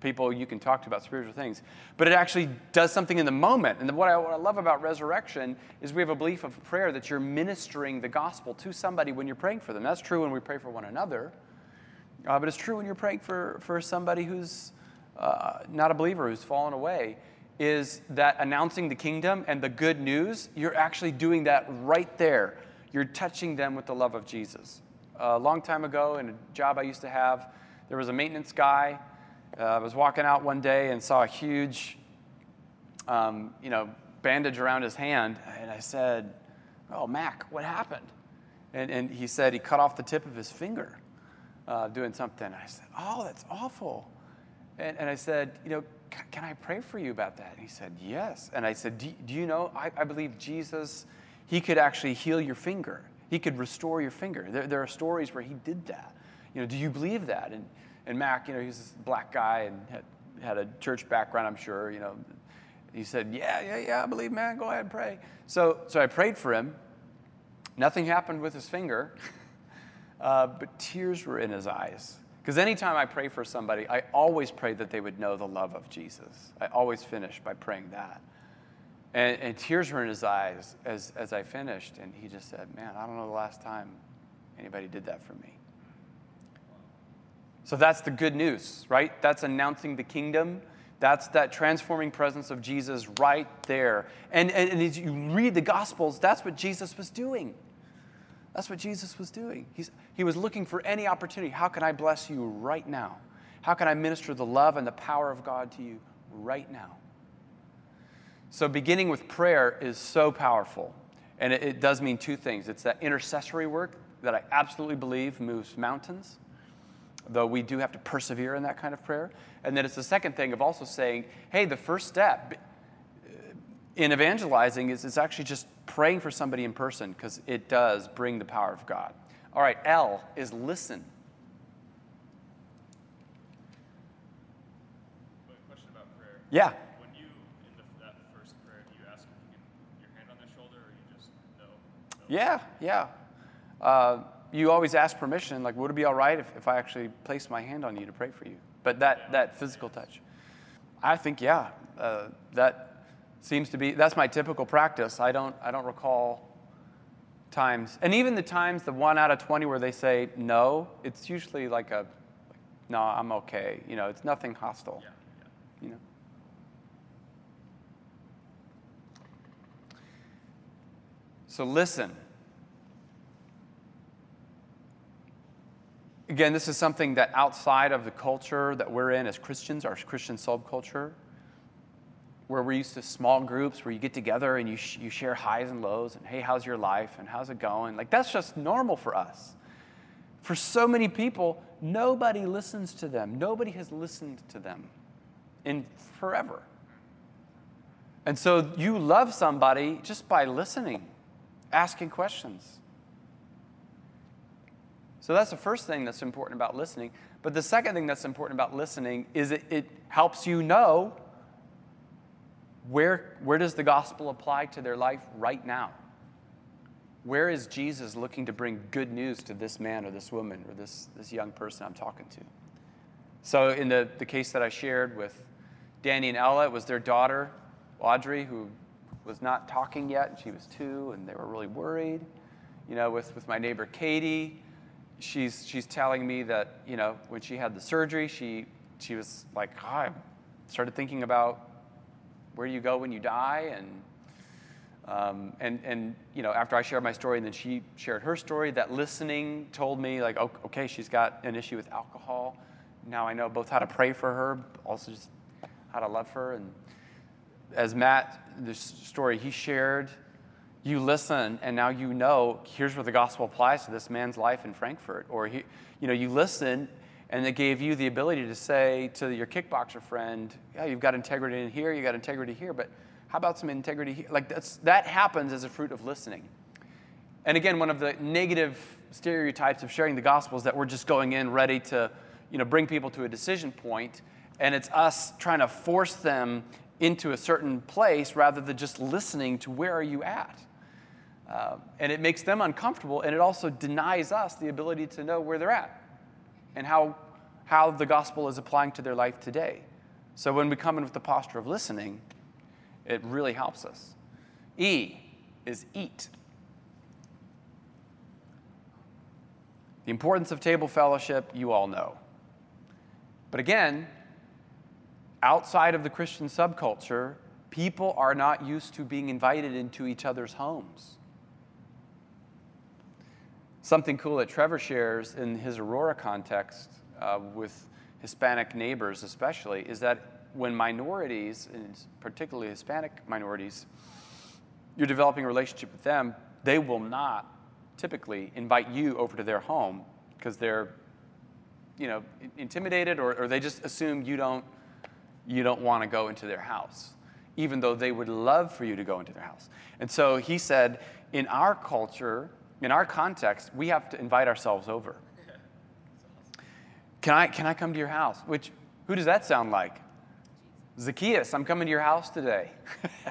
Speaker 1: people you can talk to about spiritual things. But it actually does something in the moment. And what I, what I, love about resurrection is we have a belief of prayer that you're ministering the gospel to somebody when you're praying for them. That's true when we pray for one another, uh, but it's true when you're praying for, for somebody who's uh, not a believer, who's fallen away. Is that announcing the kingdom and the good news? You're actually doing that right there. You're touching them with the love of Jesus. A long time ago, in a job I used to have, there was a maintenance guy uh, I was walking out one day and saw a huge, um, you know, bandage around his hand, and I said, "Oh, Mac, what happened?" And, and he said he cut off the tip of his finger uh, doing something. I said, "Oh, that's awful." And, and I said, "You know, can I pray for you about that?" And he said, "Yes." And I said, "Do, do you know? I, I believe Jesus, he could actually heal your finger. He could restore your finger. There, there are stories where he did that. You know, do you believe that?" And and Mac, you know, he's a black guy and had, had a church background, I'm sure, you know. He said, Yeah, yeah, yeah, I believe, man, go ahead and pray. So, so I prayed for him. Nothing happened with his finger, uh, but tears were in his eyes. Because anytime I pray for somebody, I always pray that they would know the love of Jesus. I always finish by praying that. And, and tears were in his eyes as, as I finished. And he just said, Man, I don't know the last time anybody did that for me. So that's the good news, right? That's announcing the kingdom. That's that transforming presence of Jesus right there. And, and, and, as you read the Gospels, that's what Jesus was doing. That's what Jesus was doing. He's, he was looking for any opportunity. How can I bless you right now? How can I minister the love and the power of God to you right now? So, beginning with prayer is so powerful. And it, it does mean two things it's that intercessory work that I absolutely believe moves mountains, though we do have to persevere in that kind of prayer. And then it's the second thing of also saying, hey, the first step uh, in evangelizing is, is actually just praying for somebody in person because it does bring the power of God. All right, L is listen.
Speaker 4: But a question about prayer.
Speaker 1: Yeah.
Speaker 4: When you in the, that first prayer, do you ask if you can your hand on their shoulder, or you just no? no?
Speaker 1: Yeah, yeah. Uh, you always ask permission, like, would it be all right if, if I actually place my hand on you to pray for you? But that, that physical touch. I think, yeah, uh, that seems to be, that's my typical practice. I don't, I don't recall times, and even the times, the one out of 20 where they say no, it's usually like a, no, I'm okay. You know, it's nothing hostile.
Speaker 4: Yeah, yeah.
Speaker 1: You know? So listen. Again, this is something that outside of the culture that we're in as Christians, our Christian subculture, where we're used to small groups where you get together and you, sh- you share highs and lows and hey, how's your life and how's it going? Like, that's just normal for us. For so many people, nobody listens to them. Nobody has listened to them in forever. And so you love somebody just by listening, asking questions. So that's the first thing that's important about listening. But the second thing that's important about listening is it, it helps you know where, where does the gospel apply to their life right now? Where is Jesus looking to bring good news to this man or this woman or this, this young person I'm talking to? So, in the, the case that I shared with Danny and Ella, it was their daughter, Audrey, who was not talking yet. and She was two, and they were really worried. You know, with, with my neighbor Katie, she's, she's telling me that, you know, when she had the surgery, she, she was like, oh, I started thinking about where do you go when you die and um, and and you know after I shared my story and then she shared her story that listening told me like oh, okay she's got an issue with alcohol now I know both how to pray for her also just how to love her and as Matt the story he shared you listen and now you know here's where the gospel applies to this man's life in Frankfurt or he, you know you listen and it gave you the ability to say to your kickboxer friend, yeah, you've got integrity in here, you've got integrity here, but how about some integrity here? Like that's, that happens as a fruit of listening. And again, one of the negative stereotypes of sharing the gospel is that we're just going in ready to, you know, bring people to a decision point, and it's us trying to force them into a certain place rather than just listening to where are you at. Uh, and it makes them uncomfortable, and it also denies us the ability to know where they're at and how, how the gospel is applying to their life today. So when we come in with the posture of listening, it really helps us. E is eat. The importance of table fellowship, you all know. But again, outside of the Christian subculture, people are not used to being invited into each other's homes. Something cool that Trevor shares in his Aurora context uh, with Hispanic neighbors, especially, is that when minorities, and particularly Hispanic minorities, you're developing a relationship with them, they will not typically invite you over to their home because they're you know intimidated or, or they just assume you don't you don't want to go into their house even though they would love for you to go into their house and so he said in our culture in our context, we have to invite ourselves over. Can I, can I come to your house? Which, who does that sound like? Zacchaeus, I'm coming to your house today.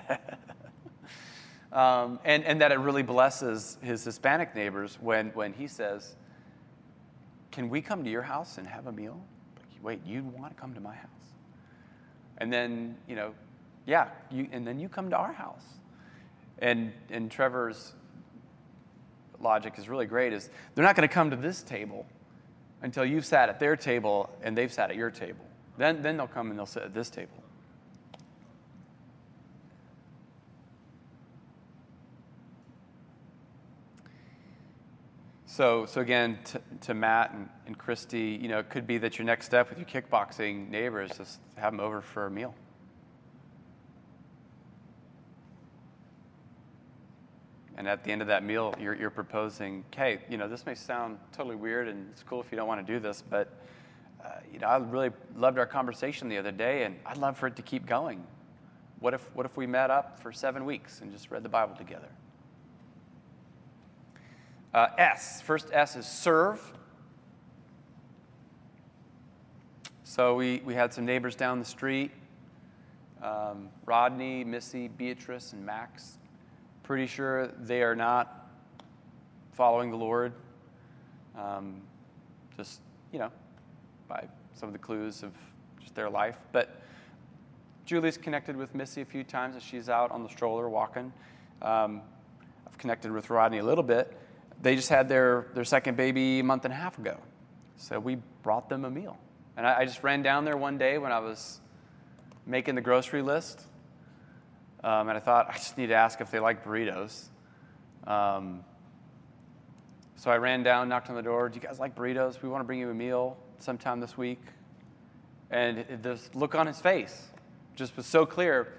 Speaker 1: um, and, and that it really blesses his Hispanic neighbors when, when he says, Can we come to your house and have a meal? Like, Wait, you'd want to come to my house? And then, you know, yeah, you, and then you come to our house. And, and Trevor's logic is really great is they're not going to come to this table until you've sat at their table and they've sat at your table. Then, then they'll come and they'll sit at this table. So, so again, to, to Matt and, and Christy, you know, it could be that your next step with your kickboxing neighbors is just have them over for a meal. And at the end of that meal, you're, you're proposing, hey, you know, this may sound totally weird and it's cool if you don't want to do this, but, uh, you know, I really loved our conversation the other day and I'd love for it to keep going. What if, what if we met up for seven weeks and just read the Bible together? Uh, S, first S is serve. So we, we had some neighbors down the street um, Rodney, Missy, Beatrice, and Max. Pretty sure they are not following the Lord. Um, just, you know, by some of the clues of just their life. But Julie's connected with Missy a few times as she's out on the stroller walking. Um, I've connected with Rodney a little bit. They just had their, their second baby a month and a half ago. So we brought them a meal. And I, I just ran down there one day when I was making the grocery list. Um, and I thought, I just need to ask if they like burritos. Um, so I ran down, knocked on the door. Do you guys like burritos? We want to bring you a meal sometime this week. And the look on his face just was so clear.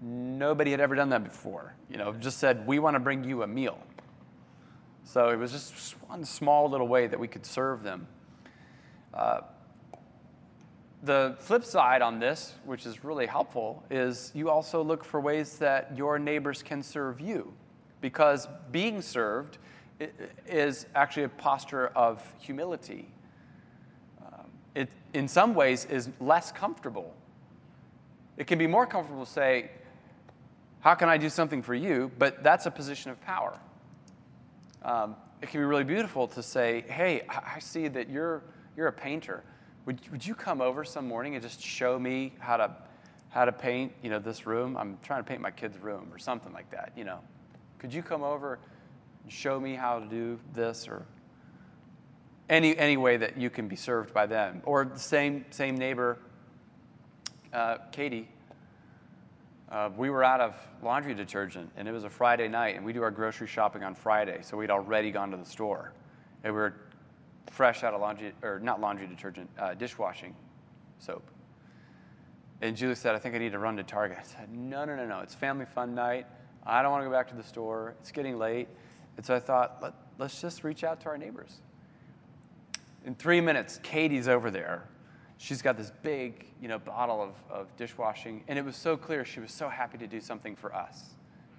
Speaker 1: Nobody had ever done that before. You know, just said, We want to bring you a meal. So it was just one small little way that we could serve them. Uh, the flip side on this, which is really helpful, is you also look for ways that your neighbors can serve you. Because being served is actually a posture of humility. Um, it, in some ways, is less comfortable. It can be more comfortable to say, How can I do something for you? But that's a position of power. Um, it can be really beautiful to say, Hey, I see that you're, you're a painter would, would you come over some morning and just show me how to, how to paint, you know, this room? I'm trying to paint my kid's room or something like that, you know. Could you come over and show me how to do this or any, any way that you can be served by them? Or the same, same neighbor, uh, Katie, uh, we were out of laundry detergent and it was a Friday night and we do our grocery shopping on Friday, so we'd already gone to the store. And we were fresh out of laundry, or not laundry detergent, uh, dishwashing soap. And Julie said, I think I need to run to Target. I said, No, no, no, no. It's family fun night. I don't want to go back to the store. It's getting late. And so I thought, Let, let's just reach out to our neighbors. In three minutes, Katie's over there. She's got this big, you know, bottle of, of dishwashing, and it was so clear she was so happy to do something for us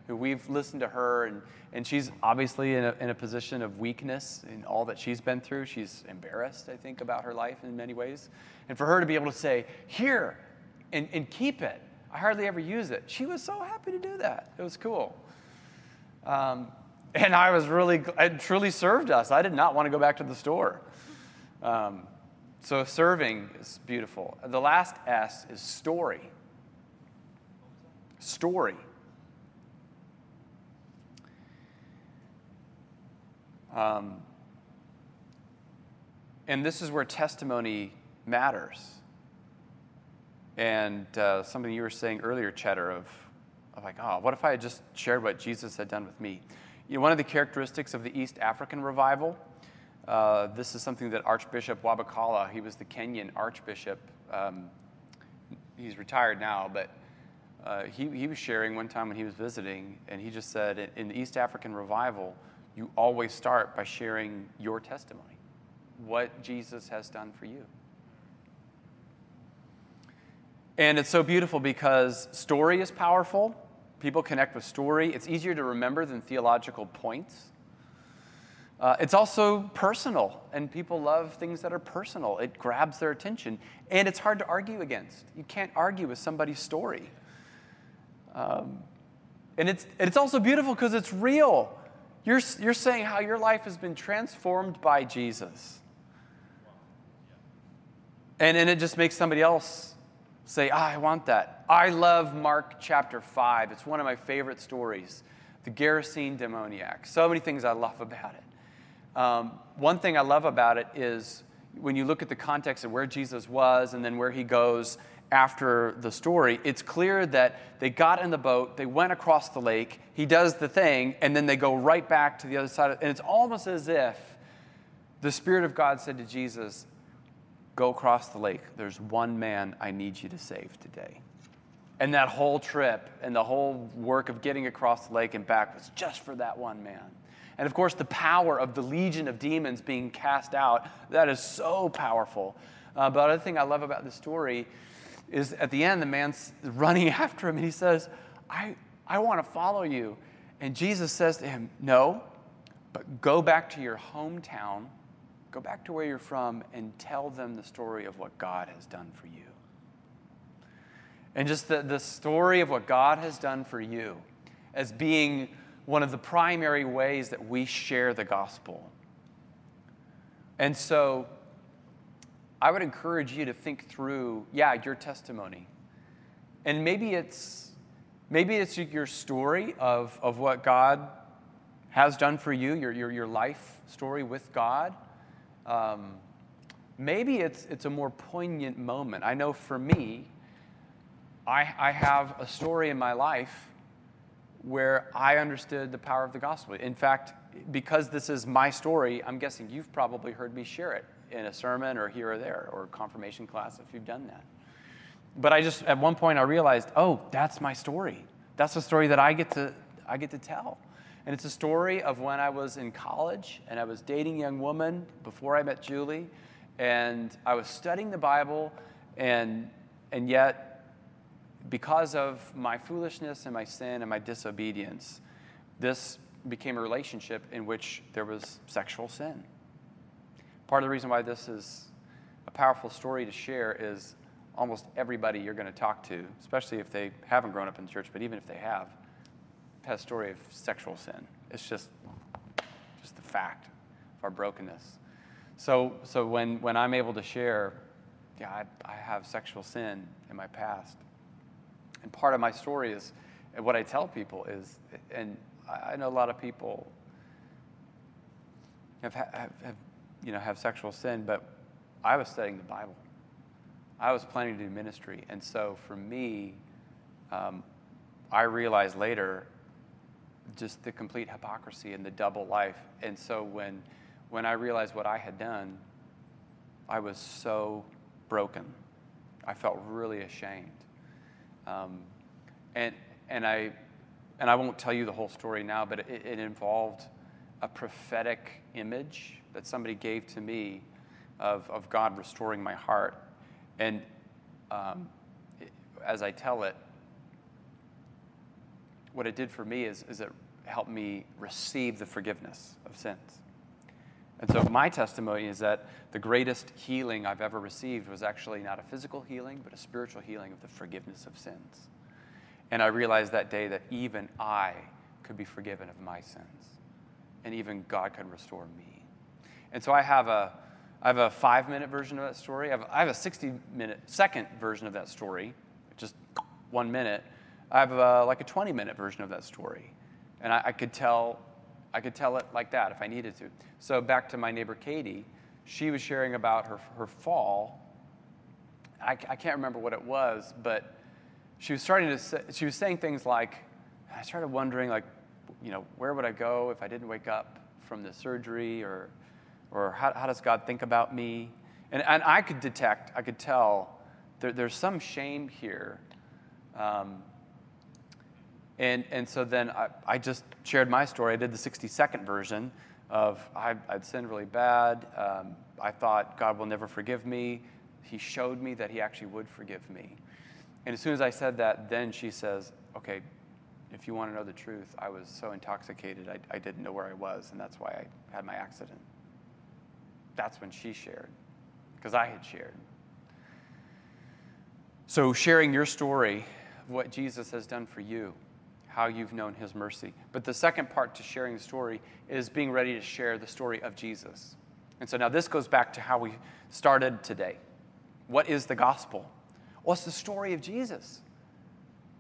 Speaker 1: who we've listened to her, and, and she's obviously in a, in a position of weakness in all that she's been through. She's embarrassed, I think, about her life in many ways. And for her to be able to say, Here, and, and keep it, I hardly ever use it, she was so happy to do that. It was cool. Um, and I was really, it truly served us. I did not want to go back to the store. Um, so serving is beautiful. The last S is story. Story. Um, and this is where testimony matters. And uh, something you were saying earlier, Cheddar, of, of like, oh, what if I had just shared what Jesus had done with me? You know, one of the characteristics of the East African revival, uh, this is something that Archbishop Wabukala, he was the Kenyan archbishop, um, he's retired now, but uh, he, he was sharing one time when he was visiting, and he just said in, in the East African revival, you always start by sharing your testimony, what Jesus has done for you. And it's so beautiful because story is powerful. People connect with story. It's easier to remember than theological points. Uh, it's also personal, and people love things that are personal. It grabs their attention, and it's hard to argue against. You can't argue with somebody's story. Um, and it's, it's also beautiful because it's real. You're, you're saying how your life has been transformed by Jesus. And, and it just makes somebody else say, ah, I want that. I love Mark chapter 5. It's one of my favorite stories. The Gerasene demoniac. So many things I love about it. Um, one thing I love about it is when you look at the context of where Jesus was and then where he goes after the story, it's clear that they got in the boat, they went across the lake, he does the thing, and then they go right back to the other side. Of, and it's almost as if the Spirit of God said to Jesus, Go across the lake. There's one man I need you to save today. And that whole trip and the whole work of getting across the lake and back was just for that one man. And of course, the power of the legion of demons being cast out, that is so powerful. Uh, but the other thing I love about the story is at the end, the man's running after him and he says, I, I want to follow you. And Jesus says to him, No, but go back to your hometown, go back to where you're from, and tell them the story of what God has done for you. And just the, the story of what God has done for you as being one of the primary ways that we share the gospel. And so I would encourage you to think through, yeah, your testimony. And maybe it's maybe it's your story of, of what God has done for you, your, your, your life story with God. Um, maybe it's, it's a more poignant moment. I know for me, I, I have a story in my life where I understood the power of the gospel. In fact, because this is my story, I'm guessing you've probably heard me share it in a sermon or here or there or confirmation class if you've done that. But I just at one point I realized, oh, that's my story. That's the story that I get to I get to tell. And it's a story of when I was in college and I was dating a young woman before I met Julie, and I was studying the Bible, and, and yet, because of my foolishness and my sin and my disobedience, this became a relationship in which there was sexual sin. Part of the reason why this is a powerful story to share is almost everybody you're going to talk to, especially if they haven't grown up in church, but even if they have, has a story of sexual sin. It's just, just the fact of our brokenness. So, so when, when I'm able to share, yeah, I, I have sexual sin in my past. And part of my story is, and what I tell people is, and I know a lot of people have, have, have, you know, have sexual sin, but I was studying the Bible. I was planning to do ministry. And so for me, um, I realized later just the complete hypocrisy and the double life. And so when, when I realized what I had done, I was so broken. I felt really ashamed. Um, and, and, I, and I won't tell you the whole story now, but it, it involved a prophetic image that somebody gave to me of, of God restoring my heart. And um, it, as I tell it, what it did for me is, is it helped me receive the forgiveness of sins. And so my testimony is that the greatest healing I've ever received was actually not a physical healing, but a spiritual healing of the forgiveness of sins. And I realized that day that even I could be forgiven of my sins, and even God could restore me. And so I have a, I have a five minute version of that story. I have, I have a 60 minute second version of that story, just one minute. I have a, like a 20 minute version of that story. And I, I, could tell, I could tell it like that if I needed to. So back to my neighbor Katie, she was sharing about her, her fall. I, I can't remember what it was, but she was starting to say, she was saying things like, I started wondering like, you know, where would I go if I didn't wake up from the surgery or, or how, how does God think about me? And, and I could detect, I could tell there, there's some shame here. Um, and, and so then I, I just shared my story. I did the 60 second version of I, would sinned really bad. Um, I thought God will never forgive me. He showed me that He actually would forgive me. And as soon as I said that, then she says, Okay, if you want to know the truth, I was so intoxicated, I, I didn't know where I was, and that's why I had my accident. That's when she shared, because I had shared. So, sharing your story of what Jesus has done for you how you've known his mercy. But the second part to sharing the story is being ready to share the story of Jesus. And so now this goes back to how we started today. What is the gospel? Well, it's the story of Jesus.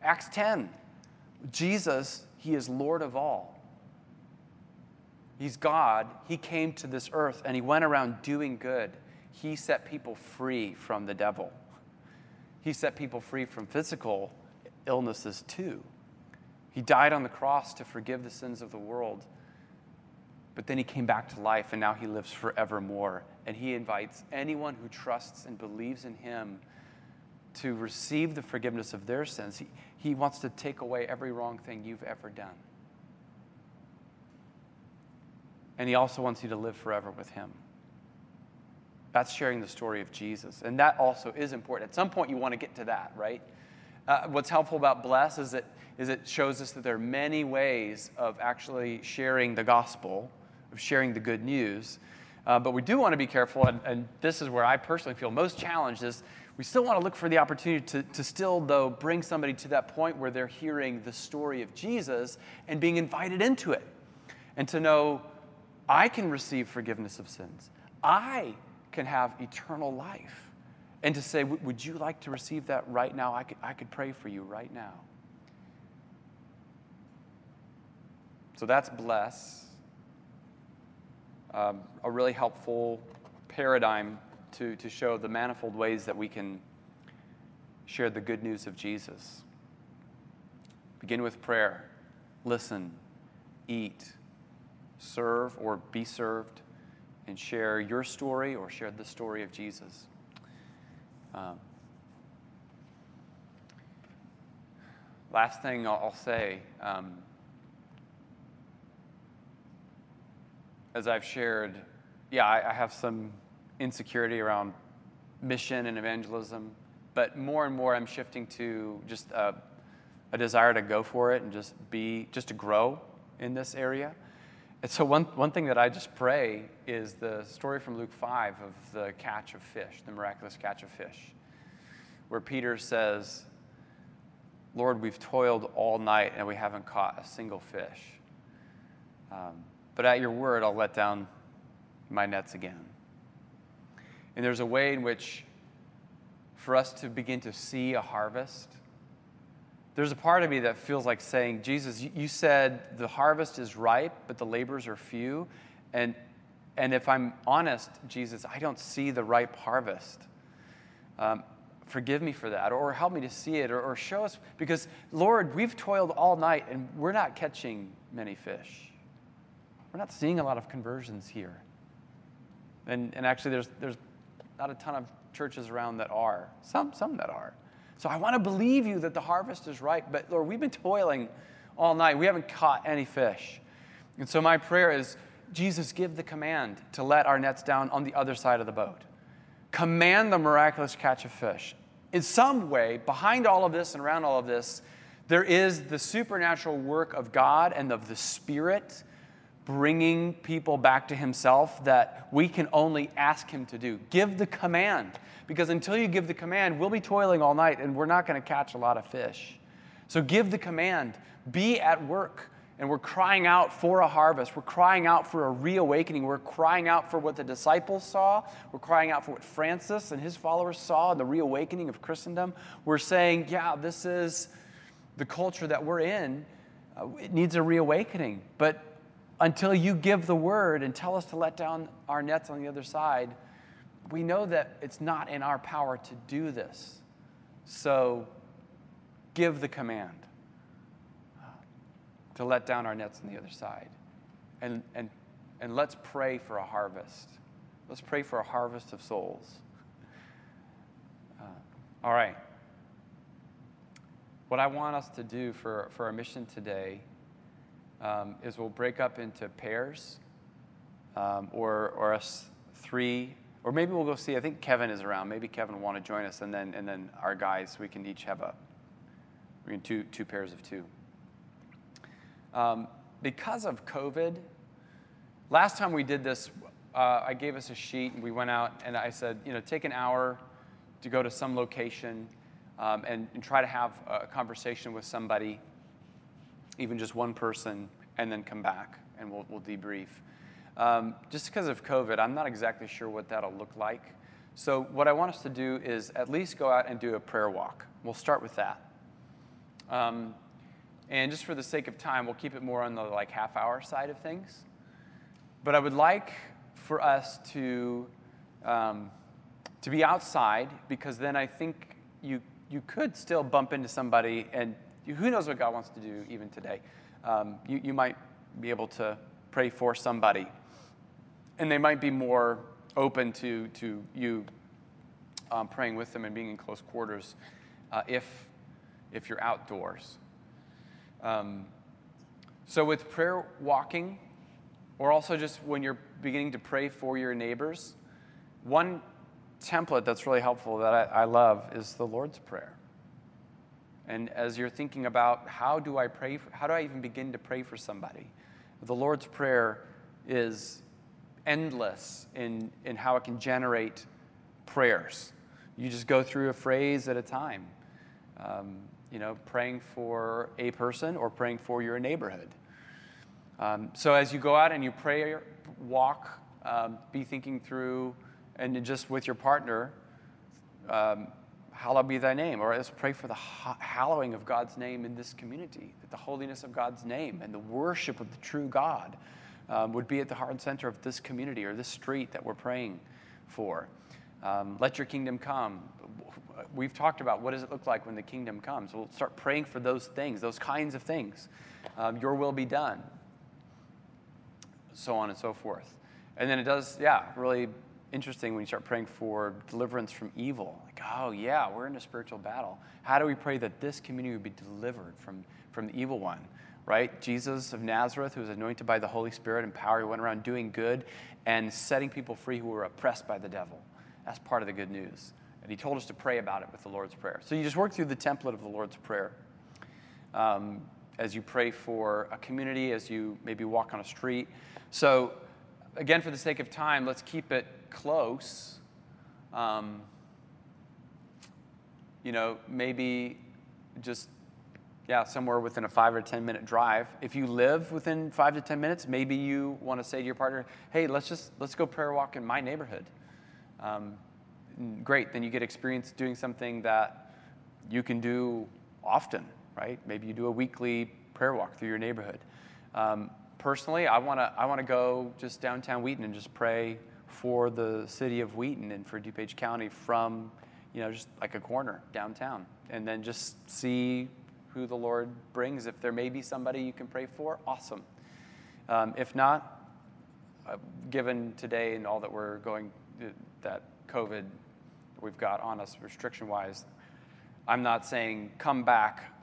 Speaker 1: Acts 10. Jesus, he is Lord of all. He's God. He came to this earth and he went around doing good. He set people free from the devil. He set people free from physical illnesses too. He died on the cross to forgive the sins of the world. But then he came back to life, and now he lives forevermore. And he invites anyone who trusts and believes in him to receive the forgiveness of their sins. He, he wants to take away every wrong thing you've ever done. And He also wants you to live forever with Him. That's sharing the story of Jesus. And that also is important. At some point, you want to get to that, right? Uh, what's helpful about Bless is that is it shows us that there are many ways of actually sharing the gospel, of sharing the good news. Uh, but we do want to be careful, and, and, this is where I personally feel most challenged, is we still want to look for the opportunity to, to still, though, bring somebody to that point where they're hearing the story of Jesus and being invited into it. And to know, I can receive forgiveness of sins. I can have eternal life. And to say, would you like to receive that right now? I could, I could pray for you right now. So that's bless. Um, a really helpful paradigm to, to show the manifold ways that we can share the good news of Jesus. Begin with prayer, listen, eat, serve or be served, and share your story or share the story of Jesus. Um, last thing I'll, say. Um, as I've shared, yeah, I, I have some insecurity around mission and evangelism, but more and more I'm shifting to just a, a, desire to go for it and just be, just to grow in this area. And so one, one thing that I just pray is the story from Luke 5 of the catch of fish, the miraculous catch of fish, where Peter says, Lord, we've toiled all night and we haven't caught a single fish. Um, but at your word, I'll let down my nets again. And there's a way in which, for us to begin to see a harvest, there's a part of me that feels like saying, Jesus, you said the harvest is ripe, but the labors are few. And, and if I'm honest, Jesus, I don't see the ripe harvest. Um, forgive me for that, or help me to see it, or, or show us, because Lord, we've toiled all night and we're not catching many fish we're not seeing a lot of conversions here. And, and actually, there's, there's not a ton of churches around that are, some, some that are. So I want to believe you that the harvest is ripe, but Lord, we've been toiling all night. We haven't caught any fish. And so my prayer is Jesus, give the command to let our nets down on the other side of the boat. Command the miraculous catch of fish. In some way, behind all of this and around all of this, there is the supernatural work of God and of the Spirit bringing people back to Himself that we can only ask Him to do. Give the command, because until you give the command, we'll be toiling all night and we're not going to catch a lot of fish. So give the command, be at work. And we're crying out for a harvest. We're crying out for a reawakening. We're crying out for what the disciples saw. We're crying out for what Francis and his followers saw in the reawakening of Christendom. We're saying, yeah, this is the culture that we're in. Uh, it needs a reawakening. But until you give the word and tell us to let down our nets on the other side, we know that it's not in our power to do this. So give the command uh, to let down our nets on the other side. And, and, and let's pray for a harvest. Let's pray for a harvest of souls. Uh, all right. What I want us to do for, for our mission today um, is we'll break up into pairs um, or, or us three, or maybe we'll go see. I think Kevin is around. Maybe Kevin will want to join us, and then, and then our guys, we can each have a we can two, two pairs of two. Um, because of COVID, last time we did this, uh, I gave us a sheet and we went out and I said, you know, take an hour to go to some location um, and, and, try to have a conversation with somebody even just one person, and then come back and we'll, we'll debrief. Um, just because of COVID, I'm not exactly sure what that'll look like. So, what I want us to do is at least go out and do a prayer walk. We'll start with that. Um, and just for the sake of time, we'll keep it more on the like half hour side of things. But I would like for us to, um, to be outside because then I think you, you could still bump into somebody and who knows what God wants to do even today? Um, you, you might be able to pray for somebody, and they might be more open to, to you um, praying with them and being in close quarters uh, if, if you're outdoors. Um, so, with prayer walking, or also just when you're beginning to pray for your neighbors, one template that's really helpful that I, I love is the Lord's Prayer. And as you're thinking about how do I pray, for, how do I even begin to pray for somebody? The Lord's Prayer is endless in, in how it can generate prayers. You just go through a phrase at a time. Um, you know, praying for a person or praying for your neighborhood. Um, so as you go out and you pray, walk, um, be thinking through, and just with your partner, um, hallowed be thy name. Or let's pray for the hallowing of God's name in this community, that the holiness of God's name and the worship of the true God um, would be at the heart and center of this community or this street that we're praying for. Um, let your kingdom come. We've talked about what does it look like when the kingdom comes. We'll start praying for those things, those kinds of things. Um, your will be done. So on and so forth. And then it does, yeah, really interesting when you start praying for deliverance from evil. Oh, yeah, we're in a spiritual battle. How do we pray that this community would be delivered from, from the evil one? Right? Jesus of Nazareth, who was anointed by the Holy Spirit and power, he went around doing good and setting people free who were oppressed by the devil. That's part of the good news. And he told us to pray about it with the Lord's Prayer. So you just work through the template of the Lord's Prayer. Um, as you pray for a community, as you maybe walk on a street. So, again, for the sake of time, let's keep it close. Um, you know, maybe just, yeah, somewhere within a five or 10 minute drive. If you live within five to 10 minutes, maybe you want to say to your partner, hey, let's just, let's go prayer walk in my neighborhood. Um, great, then you get experience doing something that you can do often, right? Maybe you do a weekly prayer walk through your neighborhood. Um, personally, I want to I want to go just downtown Wheaton and just pray for the city of Wheaton and for DuPage County from, you know, just like a corner downtown, and then just see who the Lord brings. If there may be somebody you can pray for, awesome. Um, if not, uh, given today and all that we're going, uh, that COVID we've got on us restriction wise, I'm not saying come back,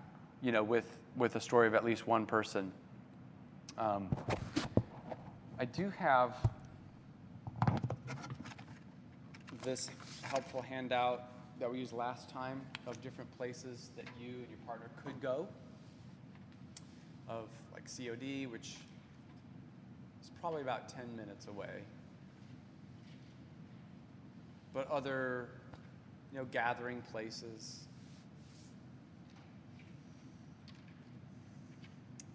Speaker 1: you know, with, with a story of at least one person. Um, I do have this helpful handout that we used last time of different places that you and your partner could go, of like COD, which is probably about 10 minutes away, but other you know, gathering places.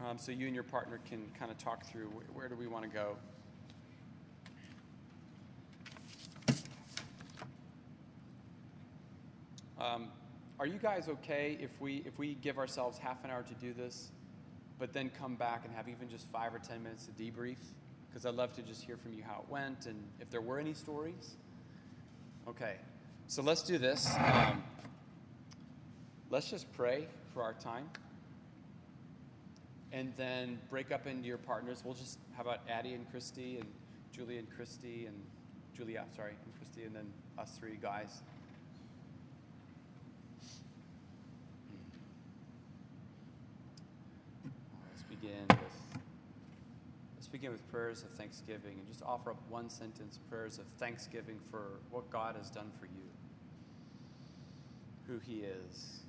Speaker 1: Um, so you and your partner can kind of talk through where, where do we want to go. Um, are you guys okay if we if we give ourselves half an hour to do this, but then come back and have even just five or ten minutes to debrief? Because I'd love to just hear from you how it went and if there were any stories. Okay, so let's do this. Um, let's just pray for our time, and then break up into your partners. We'll just how about Addie and Christy and Julie and Christy and Julia, sorry, and Christy, and then us three guys. Begin with let's begin with prayers of thanksgiving and just offer up one sentence prayers of thanksgiving for what God has done for you, who He is,